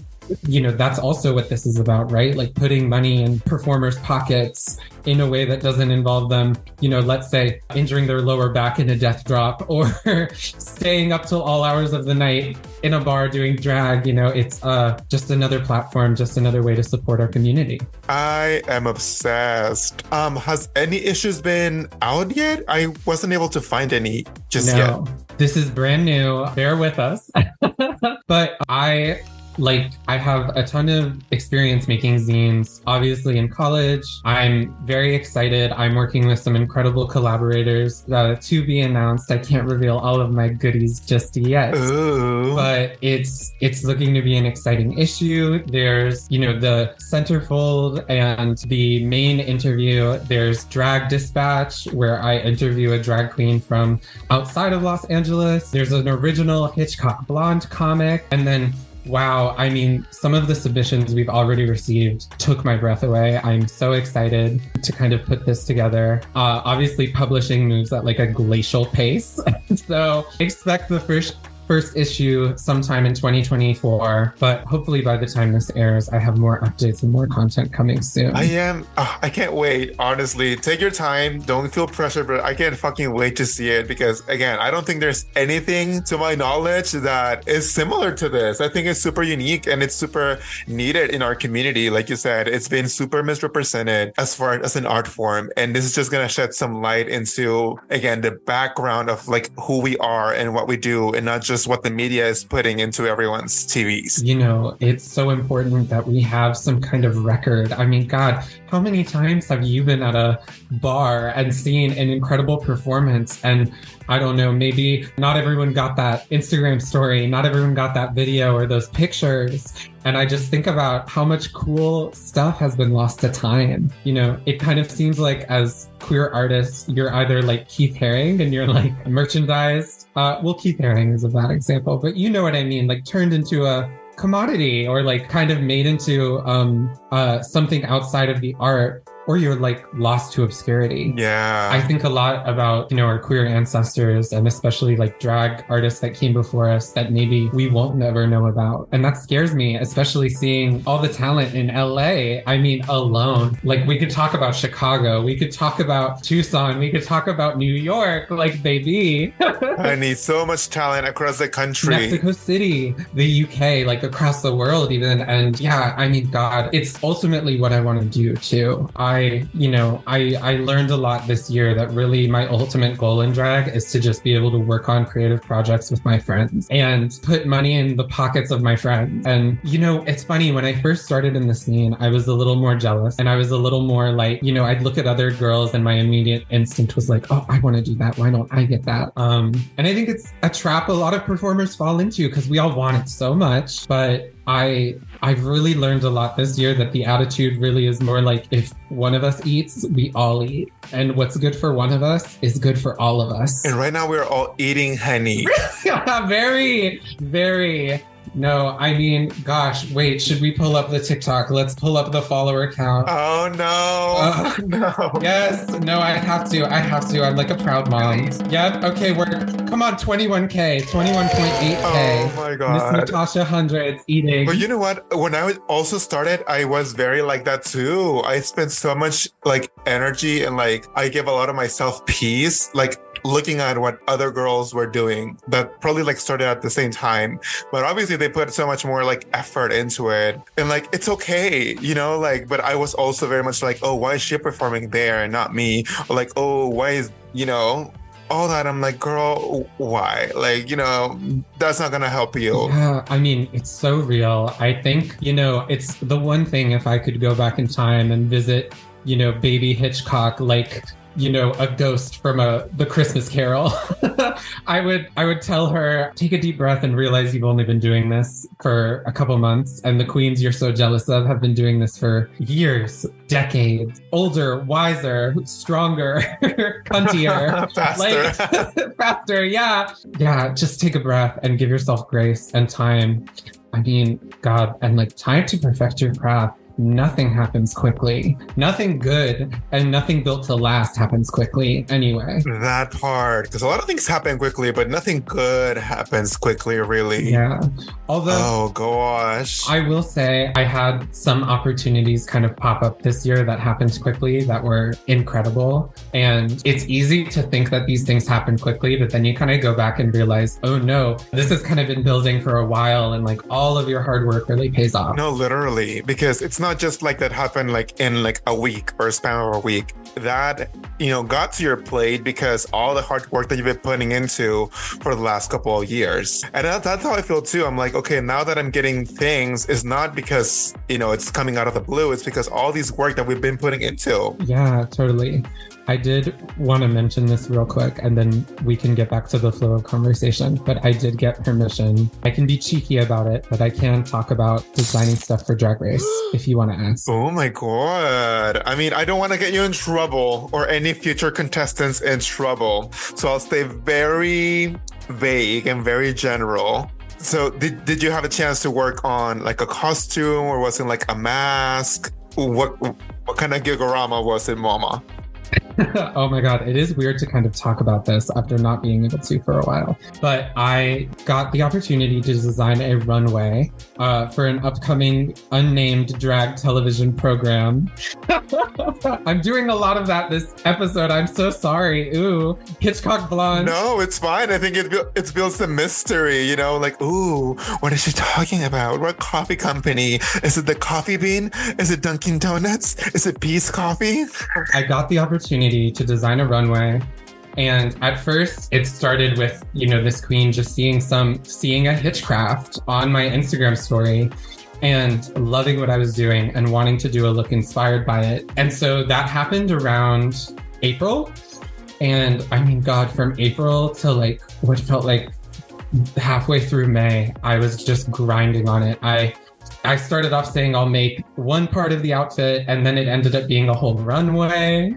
you know that's also what this is about right? Like putting money in performers pockets in a way that doesn't involve them you know let's say injuring their lower back in a death drop (laughs) or staying up till all hours of the night in a bar doing drag you know it's uh just another platform just another way to support our community. I am obsessed. Um has any issues been out yet? I wasn't able to find any just no. yet. This is brand new. Bear with us. (laughs) But i like I have a ton of experience making zines, obviously in college. I'm very excited. I'm working with some incredible collaborators uh, to be announced. I can't reveal all of my goodies just yet. Ooh. But it's it's looking to be an exciting issue. There's, you know, the centerfold and the main interview. There's Drag Dispatch, where I interview a drag queen from outside of Los Angeles. There's an original Hitchcock Blonde comic, and then Wow. I mean, some of the submissions we've already received took my breath away. I'm so excited to kind of put this together. Uh, obviously, publishing moves at like a glacial pace. (laughs) so expect the first first issue sometime in 2024. But hopefully, by the time this airs, I have more updates and more content coming soon. I am. Oh, I can't wait. Honestly, take your time. Don't feel pressure, but I can't fucking wait to see it because, again, I don't think there's anything to my knowledge that is similar to this. I think it's super unique and it's super needed in our community. Like you said, it's been super misrepresented as far as an art form, and this is just gonna shed some light into again the background of like who we are and what we do, and not just what the media is putting into everyone's TVs. You know, it's so important that we have some kind of record. I mean, God, how many times have you been at a bar and seen an incredible performance and I don't know, maybe not everyone got that Instagram story, not everyone got that video or those pictures. And I just think about how much cool stuff has been lost to time. You know, it kind of seems like as queer artists, you're either like Keith Haring and you're like merchandised. Uh, well, Keith Haring is a bad example, but you know what I mean, like turned into a commodity or like kind of made into um, uh, something outside of the art or you're like lost to obscurity. Yeah. I think a lot about, you know, our queer ancestors and especially like drag artists that came before us that maybe we won't never know about. And that scares me, especially seeing all the talent in LA. I mean, alone. Like we could talk about Chicago, we could talk about Tucson, we could talk about New York, like baby. (laughs) I need so much talent across the country. Mexico City, the UK, like across the world even. And yeah, I mean, God, it's ultimately what I want to do too. I I, you know, I I learned a lot this year that really my ultimate goal in drag is to just be able to work on creative projects with my friends and put money in the pockets of my friends. And you know, it's funny when I first started in the scene, I was a little more jealous and I was a little more like, you know, I'd look at other girls and my immediate instinct was like, oh, I want to do that. Why don't I get that? Um, and I think it's a trap a lot of performers fall into because we all want it so much, but I I've really learned a lot this year that the attitude really is more like if one of us eats, we all eat. And what's good for one of us is good for all of us. And right now we're all eating honey. (laughs) very, very no, I mean, gosh, wait, should we pull up the TikTok? Let's pull up the follower count. Oh no. Uh, (laughs) no. Yes, no, I have to. I have to. I'm like a proud mom. Yep. Okay, we're come on, 21k, 21.8k. Oh my god. Miss. Natasha hundreds eating. But you know what? When I also started, I was very like that too. I spent so much like energy and like I give a lot of myself peace, like looking at what other girls were doing that probably like started at the same time. But obviously they put so much more like effort into it. And like it's okay, you know, like but I was also very much like, oh, why is she performing there and not me? Or like, oh, why is you know all that i'm like girl why like you know that's not gonna help you Yeah, I mean, it's so real. I think, you know, it's the one thing if I could go back in time and visit, you know, baby Hitchcock like you know a ghost from a the christmas carol. (laughs) I would i would tell her take a deep breath and realize you've only been doing this for a couple months and the queens you're so jealous of have been doing this for years decades. Older wiser stronger (laughs) cuntier (laughs) faster. like faster yeah. Yeah just take a breath and give yourself grace and time. I mean god and like time to perfect your craft nothing happens quickly. Nothing good and nothing built to last happens quickly anyway. That part. Because a lot of things happen quickly but nothing good happens quickly really. Yeah. Although oh gosh. I will say I had some opportunities kind of pop up this year that happened quickly that were incredible. And it's easy to think that these things happen quickly, but then you kind of go back and realize, oh no, this has kind of been building for a while and like all of your hard work really pays off. no literally because it's not just like that happened like in like a week or a span of a week. That you know got to your plate because all the hard work that you've been putting into for the last couple of years. And that, that's how i feel too. I'm like okay now that i'm getting things is not because you know it's coming out of the blue. It's because all these work that we've been putting into. Yeah, totally. I did want to mention this real quick and then we can get back to the flow of conversation. But I did get permission. I can be cheeky about it, but I can talk about designing stuff for Drag Race (gasps) if you want to ask. Oh my god. I mean, I don't want to get you in trouble or any future contestants in trouble. So I'll stay very vague and very general. So did did you have a chance to work on like a costume or was it like a mask? What what kind of gigorama was it, Mama? (laughs) oh my god, it is weird to kind of talk about this after not being able to for a while. But I got the opportunity to design a runway uh, for an upcoming unnamed drag television program. (laughs) I'm doing a lot of that this episode. I'm so sorry. Ooh, Hitchcock Blonde. No, it's fine. I think it it builds the mystery. You know, like ooh, what is she talking about? What coffee company? Is it the Coffee Bean? Is it Dunkin' Donuts? Is it Peace Coffee? I got the opportunity to design a runway. And at first, it started with, you know, this queen just seeing some, seeing a Hitchcraft on my Instagram story and loving what I was doing and wanting to do a look inspired by it. And so that happened around April. And I mean, God, from April to like what felt like halfway through May, I was just grinding on it. I I started off saying I'll make one part of the outfit, and then it ended up being a whole runway.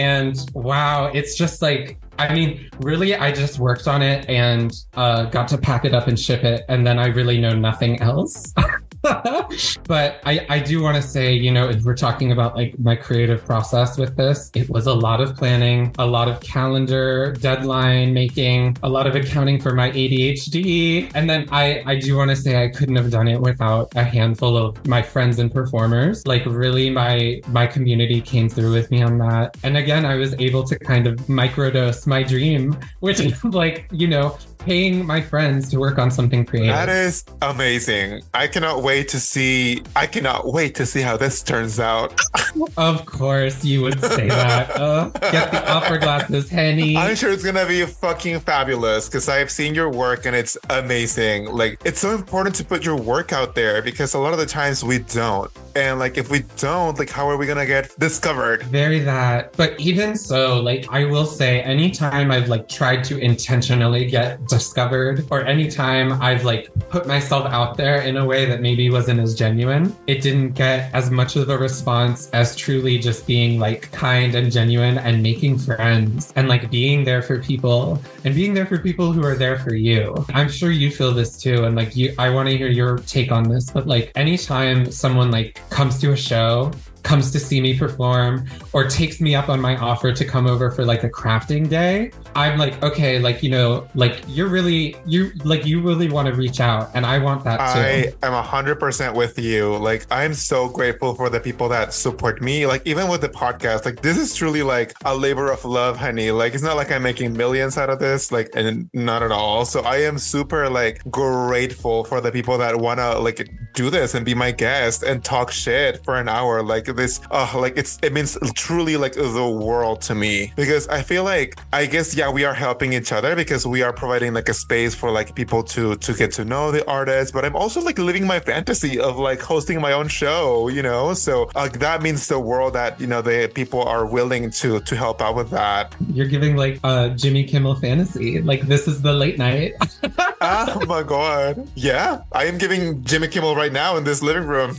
And wow, it's just like, I mean, really, I just worked on it and uh, got to pack it up and ship it. And then I really know nothing else. (laughs) (laughs) but I, I do want to say, you know, we're talking about like my creative process with this, it was a lot of planning, a lot of calendar deadline making, a lot of accounting for my ADHD. And then I, I do want to say I couldn't have done it without a handful of my friends and performers. Like really my, my community came through with me on that. And again, I was able to kind of microdose my dream, which is (laughs) like, you know, paying my friends to work on something creative. That is amazing. I cannot wait to see. I cannot wait to see how this turns out. (laughs) of course, you would say that. Uh, (laughs) get the opera glasses, Henny. I'm sure it's gonna be fucking fabulous because I have seen your work and it's amazing. Like, it's so important to put your work out there because a lot of the times we don't. And like, if we don't, like, how are we gonna get discovered? Very that. But even so, like, I will say, anytime I've like tried to intentionally get discovered or anytime I've like put myself out there in a way that maybe wasn't as genuine, it didn't get as much of a response as truly just being like kind and genuine and making friends and like being there for people and being there for people who are there for you. I'm sure you feel this too. And like you, I want to hear your take on this, but like anytime someone like comes to a show comes to see me perform or takes me up on my offer to come over for like a crafting day, I'm like, okay, like, you know, like you're really, you like, you really want to reach out. And I want that too. I am 100% with you. Like, I'm so grateful for the people that support me. Like, even with the podcast, like, this is truly like a labor of love, honey. Like, it's not like I'm making millions out of this, like, and not at all. So I am super like grateful for the people that want to like do this and be my guest and talk shit for an hour. Like, this uh like it's it means truly like the world to me. Because i feel like i guess yeah we are helping each other because we are providing like a space for like people to to get to know the artists but i'm also like living my fantasy of like hosting my own show you know? So like that means the world that you know the people are willing to to help out with that. You're giving like a jimmy kimmel fantasy. Like this is the late night. (laughs) Oh my god. Yeah i am giving jimmy kimmel right now in this living room.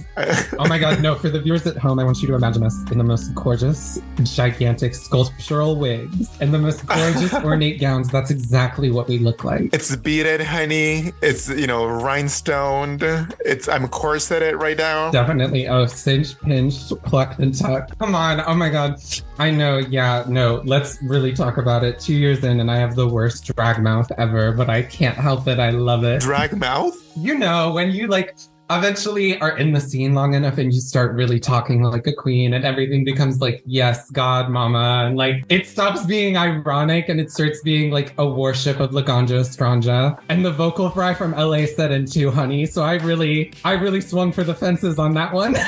Oh my god no for the viewers at home I want you to imagine us in the most gorgeous, gigantic sculptural wigs and the most gorgeous (laughs) ornate gowns. That's exactly what we look like. It's beaded, honey. It's you know rhinestoned. It's I'm corseted right now. Definitely. Oh, cinch, pinch, plucked, and tucked. Come on. Oh my god. I know. Yeah. No. Let's really talk about it. Two years in, and I have the worst drag mouth ever, but I can't help it. I love it. Drag mouth. You know when you like eventually are in the scene long enough and you start really talking like a queen and everything becomes like yes god mama and like it stops being ironic and it starts being like a worship of laganja estranja and the vocal fry from la set in too honey. So i really i really swung for the fences on that one. (laughs)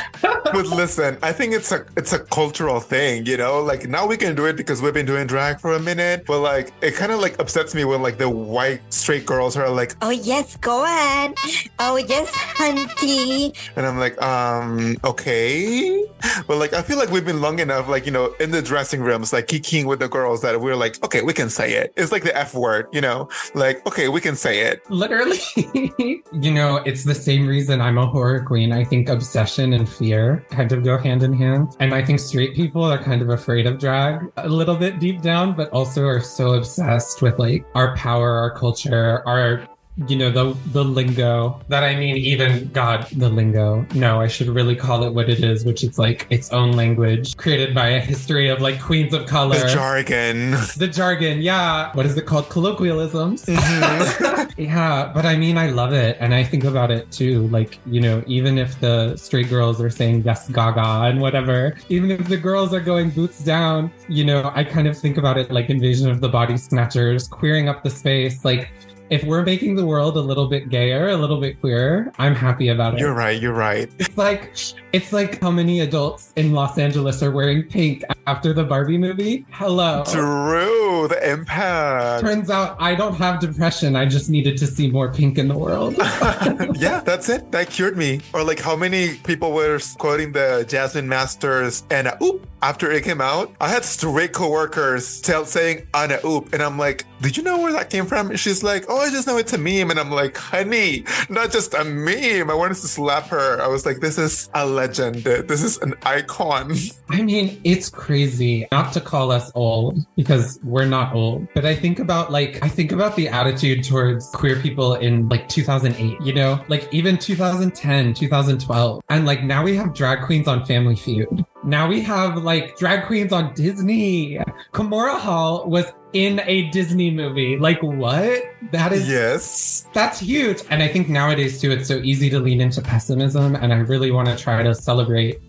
But listen i think it's a it's a cultural thing you know? Like now we can do it because we've been doing drag for a minute but like it kind of like upsets me when like the white straight girls are like oh yes go ahead. Oh yes honey (laughs) and I'm like, um, okay. But like, I feel like we've been long enough, like, you know, in the dressing rooms, like kicking with the girls that we're like, okay, we can say it. It's like the F word, you know, like, okay, we can say it. Literally. (laughs) you know, it's the same reason I'm a horror queen. I think obsession and fear kind of go hand in hand. And I think straight people are kind of afraid of drag a little bit deep down, but also are so obsessed with like our power, our culture, our you know, the the lingo. That I mean, even God, the lingo. No, I should really call it what it is, which is like its own language created by a history of like queens of color. The jargon. (laughs) The jargon, yeah. What is it called? Colloquialisms. Mhm. (laughs) Yeah, but I mean, I love it. And I think about it too. Like, you know, even if the straight girls are saying yes, gaga, and whatever, even if the girls are going boots down, you know, I kind of think about it like Invasion of the Body Snatchers, queering up the space. Like, if we're making the world a little bit gayer, a little bit queerer, I'm happy about it. You're right. You're right. (laughs) It's like it's like how many adults in Los Angeles are wearing pink after the Barbie movie. Hello. True. The impact. Turns out I don't have depression. I just needed to see more pink in the world. (laughs) yeah, that's it. That cured me. Or like how many people were quoting the Jasmine Masters and uh, oop after it came out. I had straight coworkers tell saying Anna oop, and I'm like, did you know where that came from? And she's like, oh, I just know it's a meme, and I'm like, honey, not just a meme. I wanted to slap her. I was like, this is a legend. This is an icon. (laughs) I mean, it's crazy not to call us old because we're not old, but I think about like, I think about the attitude towards queer people in like 2008, you know, like even 2010, 2012. And like now we have drag queens on Family Feud. Now we have like drag queens on Disney. Kimora Hall was in a Disney movie. Like what? That is yes. that's huge. And I think nowadays too, it's so easy to lean into pessimism. And I really want to try to celebrate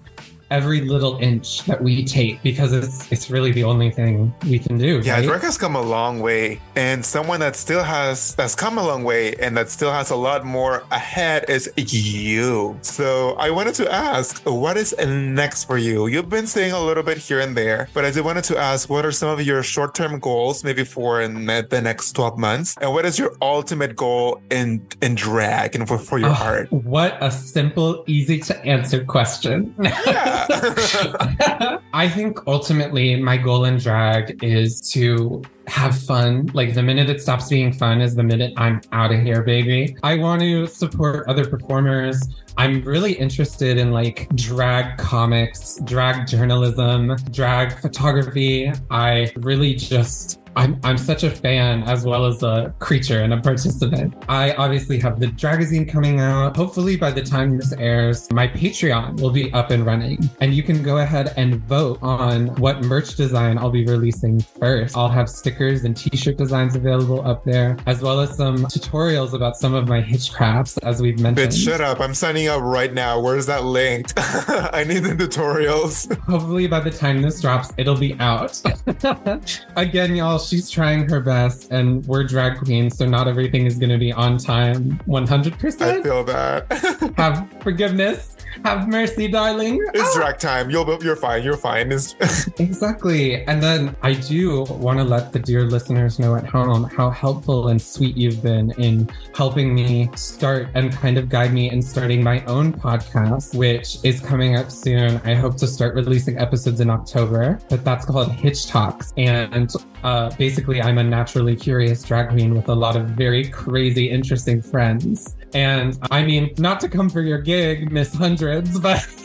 every little inch that we take because it's it's really the only thing we can do. Yeah, right? drag has come a long way, and someone that still has that's come a long way and that still has a lot more ahead is you. So I wanted to ask, what is next for you? You've been saying a little bit here and there, but I did wanted to ask, what are some of your short-term goals, maybe for in the next twelve months, and what is your ultimate goal in in drag and for, for your Oh, art? What a simple, easy to answer question. Yeah. (laughs) I think ultimately my goal in drag is to have fun. Like the minute it stops being fun is the minute I'm out of here, baby. I want to support other performers. I'm really interested in like drag comics, drag journalism, drag photography. I really just I'm I'm such a fan as well as a creature and a participant. I obviously have the Dragazine coming out. Hopefully by the time this airs, my Patreon will be up and running. And you can go ahead and vote on what merch design I'll be releasing first. I'll have stickers and t-shirt designs available up there, as well as some tutorials about some of my hitchcrafts, as we've mentioned. Bitch, shut up. I'm signing up right now. Where's that linked? (laughs) I need the tutorials. Hopefully by the time this drops, it'll be out. (laughs) Again, y'all, she's trying her best, and we're drag queens, so not everything is going to be on time 100%. I feel that. (laughs) Have forgiveness. Have mercy, darling. it's drag time. You'll be, you're fine. You're fine. (laughs) Exactly. And then I do want to let the dear listeners know at home how helpful and sweet you've been in helping me start and kind of guide me in starting my own podcast, which is coming up soon. I hope to start releasing episodes in October, but that's called Hitch Talks. And uh, basically, I'm a naturally curious drag queen with a lot of very crazy, interesting friends. And I mean, not to come for your gig, Miss Hundreds, but (laughs)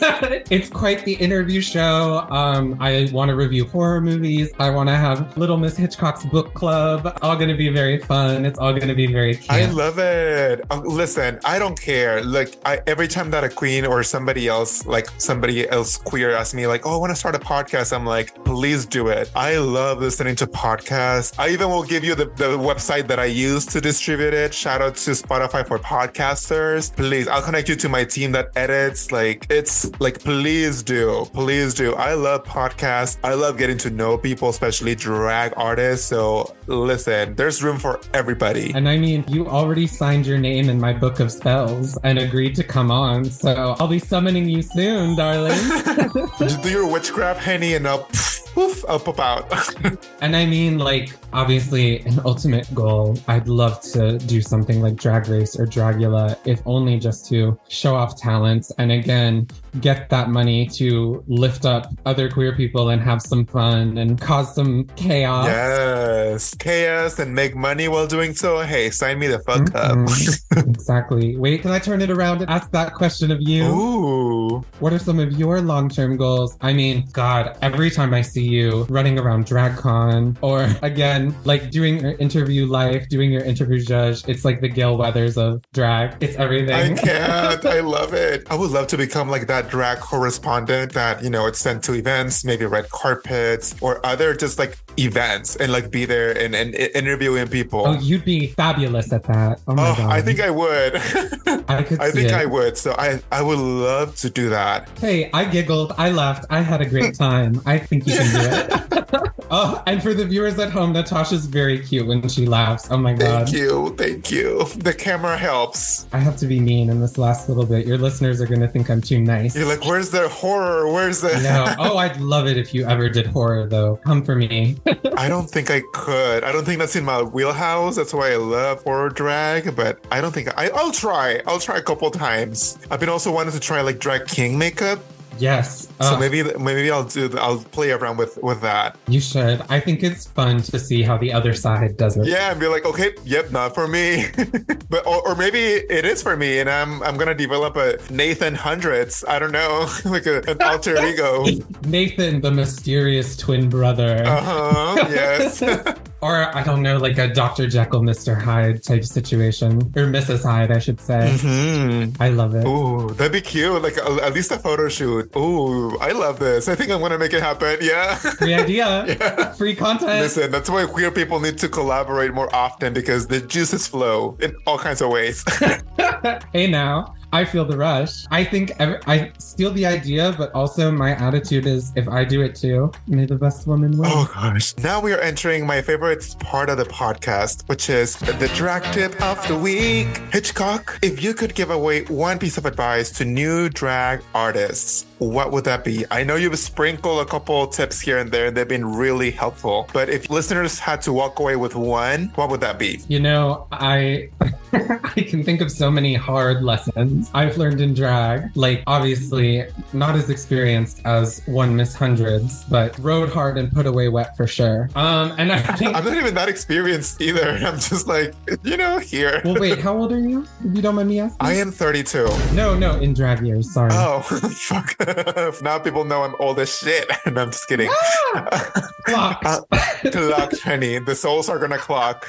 it's quite the interview show. Um, I want to review horror movies. I want to have Little Miss Hitchcock's book club. All going to be very fun. It's all going to be very cute. I love it. Uh, listen, I don't care. Like I, every time that a queen or somebody else, like somebody else queer, asks me, like, "Oh, I want to start a podcast," I'm like, "Please do it." I love listening to podcasts. I even will give you the, the website that I use to distribute it. Shout out to Spotify for podcasters. Please, I'll connect you to my team that edits. Like, it's like, please do, please do. I love podcasts. I love getting to know people, especially drag artists. So listen, there's room for everybody. And I mean, you already signed your name in my book of spells and agreed to come on. So I'll be summoning you soon, darling. (laughs) Do your witchcraft, Henny, and I'll poof, I'll pop out. (laughs) And I mean, like, obviously, an ultimate goal. I'd love to do something like Drag Race or Dragula, if only just to show off talents and again, get that money to lift up other queer people and have some fun and cause some chaos. yes, chaos and make money while doing so. Hey, sign me the fuck up. Mhm. (laughs) exactly. Wait, can I turn it around and ask that question of you? Ooh, What are some of your long term goals? I mean, God, every time I see you running around DragCon or (laughs) again, like doing your interview life, doing your interview judge. It's like the Gale Weathers of drag. It's everything. I can't. (laughs) I love it. I would love to become like that drag correspondent that, you know, it's sent to events, maybe red carpets or other just like events and like be there and, and interviewing people. Oh, you'd be fabulous at that. Oh my Oh, god. I think I would. I (laughs) could I think it. I would. So I, I would love to do that. Hey, I giggled. I laughed. I had a great (laughs) time. I think you can do it. (laughs) oh, and for the viewers at home, Natasha's very cute when she laughs. Oh my god. Thank you. Thank you. The camera helps. I have to be mean in this last little bit. Your listeners are going to think I'm too nice. You're like, where's the horror? Where's the. no. Oh, I'd love it if you ever did horror, though. Come for me. (laughs) I don't think I could. I don't think that's in my wheelhouse. That's why I love horror drag, but I don't think I, I'll try. I'll try a couple times. I've been also wanting to try like drag king makeup. Yes. So maybe maybe I'll do I'll play around with with that. you should. I think it's fun to see how the other side does it. Yeah, and be like, okay, yep, not for me. (laughs) but or, or maybe it is for me, and I'm I'm gonna develop a Nathan hundreds. I don't know, (laughs) like a, an alter ego. (laughs) Nathan, the mysterious twin brother. Uh huh. Yes. Or, I don't know, like a Dr. Jekyll, Mr. Hyde type situation. Or Mrs. Hyde, I should say. hmm I love it. Ooh, that'd be cute. Like a, at least a photo shoot. Ooh, I love this. I think I'm gonna make it happen. Yeah. Free (laughs) idea. Yeah. Free content. Listen, that's why queer people need to collaborate more often because the juices flow in all kinds of ways. (laughs) hey now, I feel the rush. I think ev- I steal the idea, but also my attitude is if I do it too, may the best woman win. oh gosh. Now we are entering my favorite part of the podcast, which is the drag tip of the week. Hitchcock, if you could give away one piece of advice to new drag artists, what would that be? I know you've sprinkled a couple tips here and there, and they've been really helpful. But if listeners had to walk away with one, what would that be? You know, I (laughs) I can think of so many hard lessons I've learned in drag. Like obviously not as experienced as one Miss Hundreds, but rode hard and put away wet for sure. Um and I (laughs) think I'm not even that experienced either. (laughs) I'm just like, you know, here. Well wait, how old are you? If you don't mind me asking? I am 32. No, no, in drag years, sorry. Oh, (laughs) fuck. now people know I'm old as shit. And I'm just kidding. Clocked. Uh, clock, honey. The souls are gonna clock.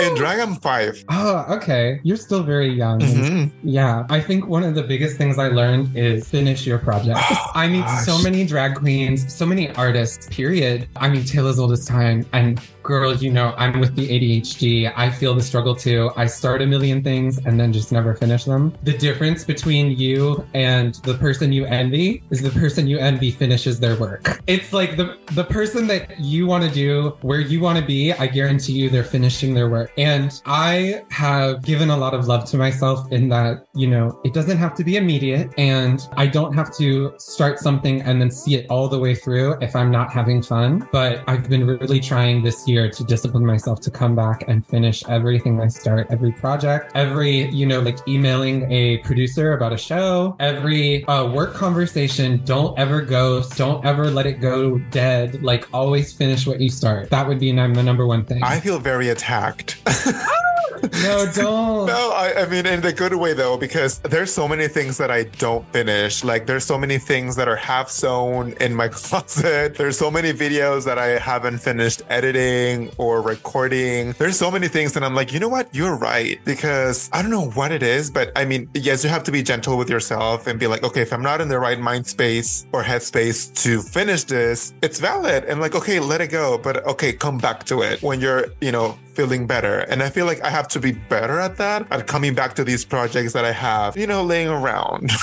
In drag, I'm five. Oh, okay. You're still very young. Mhm. Yeah, I think one of the biggest things I learned is finish your projects. Oh I meet so many drag queens, so many artists, period. I mean, Taylor's oldest time. And girl, you know, I'm with the ADHD. I feel the struggle too. I start a million things and then just never finish them. The difference between you and the person you envy is the person you envy finishes their work. It's like the, the person that you want to do where you want to be, I guarantee you they're finishing their work. And I have given a lot of love to myself in that, you know, it doesn't have to be immediate and I don't have to start something and then see it all the way through if I'm not having fun. But I've been really trying this year to discipline myself to come back and finish everything I start, every project, every, you know, like emailing a producer about a show, every uh, work conversation. Don't ever ghost. Don't ever let it go dead. Like always finish what you start. That would be num- the number one thing. I feel very attacked. (laughs) (laughs) no, don't. No, I, I mean in the good way though, because there's so many things that I don't finish. Like there's so many things that are half sewn in my (laughs) closet. There's so many videos that I haven't finished editing or recording. There's so many things that I'm like, you know what? You're right. Because I don't know what it is, but I mean, yes, you have to be gentle with yourself and be like, okay, if I'm not in the right mind space or headspace to finish this, it's valid. And like, okay, let it go. But okay, come back to it when you're, you know, feeling better. And I feel like I have to be better at that, at coming back to these projects that I have, you know, laying around. (laughs)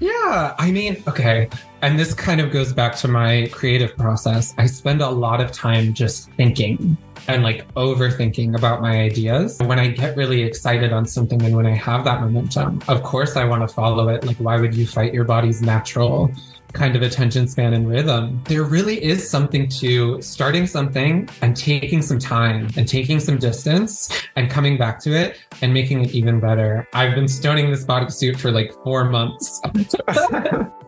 Yeah, I mean, okay. And this kind of goes back to my creative process. I spend a lot of time just thinking and like overthinking about my ideas. When I get really excited on something and when I have that momentum, of course I want to follow it. Like, why would you fight your body's natural kind of attention span and rhythm? There really is something to starting something and taking some time and taking some distance and coming back to it and making it even better. I've been stoning this bodysuit for like four months. (laughs)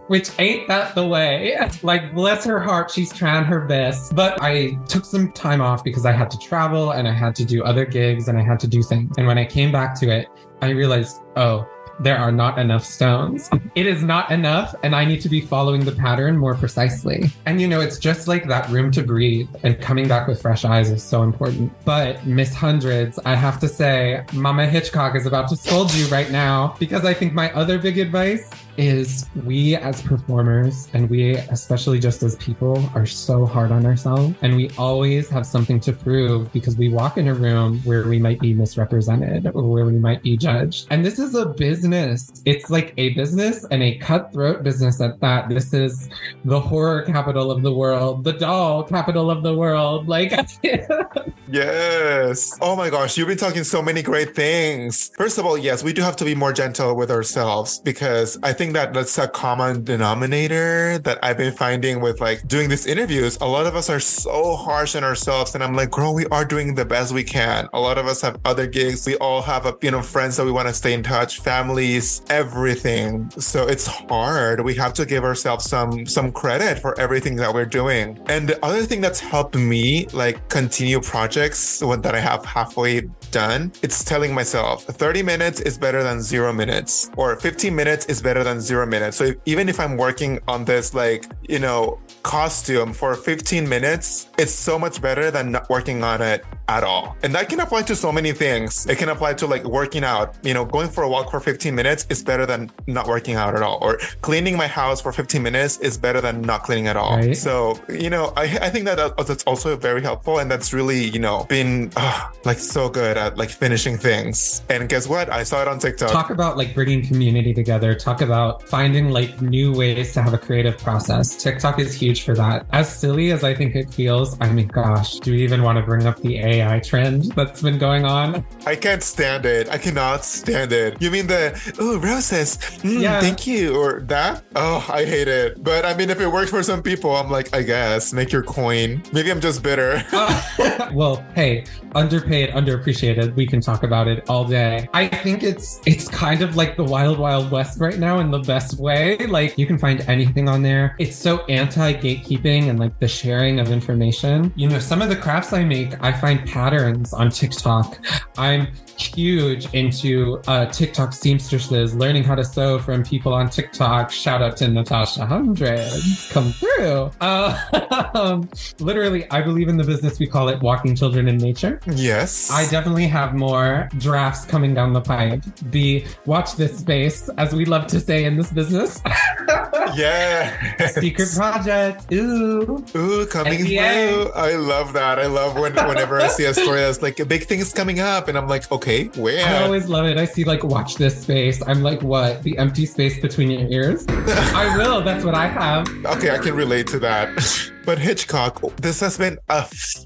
Which ain't that the way. Like, bless her heart, she's trying her best. But I took some time off because I had to travel and I had to do other gigs and I had to do things. And when I came back to it, I realized, oh, there are not enough stones. It is not enough, and I need to be following the pattern more precisely. And you know, it's just like that room to breathe, and coming back with fresh eyes is so important. But Miss Hundreds, I have to say, Mama Hitchcock is about to scold you right now because I think my other big advice is we as performers and we especially just as people are so hard on ourselves. And we always have something to prove because we walk in a room where we might be misrepresented or where we might be judged. And this is a business. It's like a business and a cutthroat business at that. This is the horror capital of the world the doll capital of the world. Like (laughs) Yes. Oh my gosh, you've been talking so many great things. First of all, yes, we do have to be more gentle with ourselves because I think that that's a common denominator that I've been finding with like doing these interviews. A lot of us are so harsh on ourselves, and I'm like, girl, we are doing the best we can. A lot of us have other gigs. We all have a you know friends that we want to stay in touch, families, everything. So it's hard. We have to give ourselves some some credit for everything that we're doing. And the other thing that's helped me like continue projects that I have halfway done, it's telling myself 30 minutes is better than zero minutes, or 15 minutes is better than zero minutes. So if, even if I'm working on this, like, you know, costume for 15 minutes, it's so much better than not working on it at all. And that can apply to so many things. It can apply to like working out, you know, going for a walk for 15 minutes is better than not working out at all. Or cleaning my house for 15 minutes is better than not cleaning at all. Right. So, you know, I, I think that that- that's also very helpful. And that's really, you know, been uh, like so good at like finishing things. And guess what? I saw it on TikTok. talk about like bringing community together talk about finding like new ways to have a creative process tiktok is huge for that as silly as i think it feels i mean gosh do we even want to bring up the ai trend that's been going on I can't stand it. I cannot stand it. You mean the, oh, roses. Mm, Yeah. Thank you. Or that? Oh, I hate it. But I mean, if it works for some people, I'm like, I guess, make your coin. Maybe I'm just bitter. (laughs) well hey underpaid underappreciated we can talk about it all day i think it's it's kind of like the wild wild west right now in the best way like you can find anything on there it's so anti gatekeeping and like the sharing of information you know some of the crafts i make i find patterns on tiktok i'm huge into uh, TikTok seamstresses, learning how to sew from people on TikTok. Shout out to Natasha Hundreds, come through. Uh, (laughs) um, literally, I believe in the business. We call it walking children in nature. yes. I definitely have more drafts coming down the pipe. The watch this space, as we love to say in this business. (laughs) yeah. Secret project. Ooh. Ooh, coming through. I love that. I love when whenever see a story that's like a big thing is coming up, and I'm like, okay, where? I always love it. I see like watch this space. I'm like, what? The empty space between your ears? (laughs) I will. That's what I have. Okay, I can relate to that. (laughs) But Hitchcock, this has been a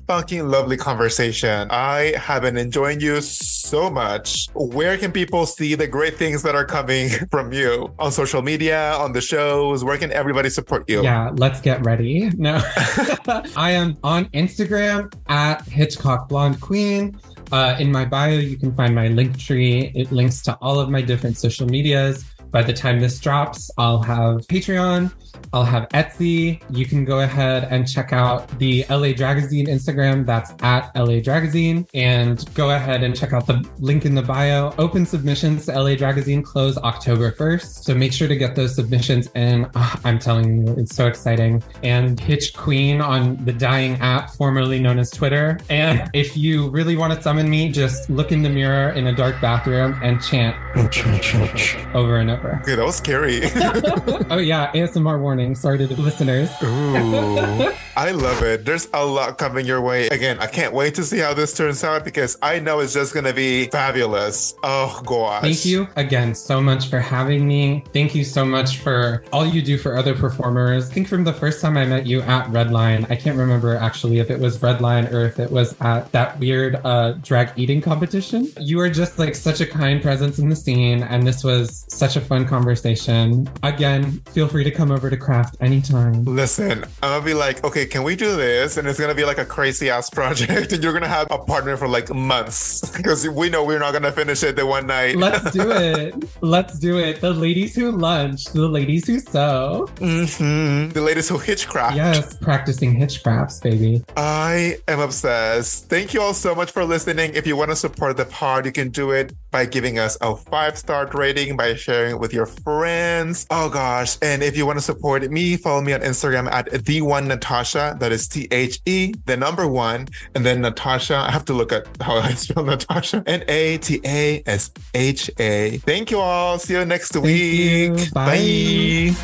fucking lovely conversation. I have been enjoying you so much. Where can people see the great things that are coming (laughs) from you on social media, on the shows? Where can everybody support you? Yeah, let's get ready. No, (laughs) (laughs) I am on Instagram at Hitchcock Blonde Queen. Uh, in my bio, you can find my link tree. It links to all of my different social medias. By the time this drops, I'll have Patreon, I'll have Etsy. You can go ahead and check out the LA Dragazine Instagram. That's at LA Dragazine. And go ahead and check out the link in the bio. Open submissions to LA Dragazine close October 1st. So make sure to get those submissions in. Ah, I'm telling you, it's so exciting. And Hitch Queen on the Dying app, formerly known as Twitter. And if you really want to summon me, just look in the mirror in a dark bathroom and chant over and over. Okay, that was scary. (laughs) Oh, yeah, ASMR warning. Sorry to the listeners. Ooh, I love it. There's a lot coming your way. Again, I can't wait to see how this turns out because I know it's just going to be fabulous. Oh, gosh. Thank you again so much for having me. Thank you so much for all you do for other performers. I think from the first time I met you at Redline, I can't remember actually if it was Redline or if it was at that weird uh, drag eating competition. You are just like such a kind presence in the scene, and this was such a fun conversation. Again, feel free to come over to Craft anytime. Listen, I'm gonna be like, okay, can we do this? And it's gonna be like a crazy ass (laughs) project, and you're gonna have a partner for like months (laughs) because we know we're not gonna finish it the one night. Let's do (laughs) it. Let's do it. The ladies who lunch, the ladies who sew. Mhm. The ladies who hitchcraft. Yes, practicing hitchcrafts, baby. I am obsessed. Thank you all so much for listening. If you want to support the pod, you can do it by giving us a five star rating, by sharing it with your friends. Oh gosh. And if you want to support me, follow me on Instagram at the one Natasha. That is T H E, the number one, and then Natasha. I have to look at how I spell Natasha. N A T A S H A. Thank you all. See you next you. week. Bye.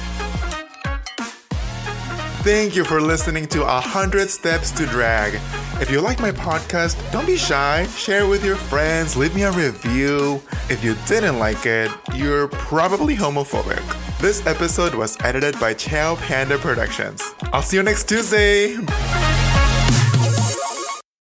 Thank you for listening to 100 Steps to Drag. If you like my podcast, don't be shy. Share it with your friends. Leave me a review. If you didn't like it, you're probably homophobic. This episode was edited by Ciao Panda Productions. I'll see you next Tuesday.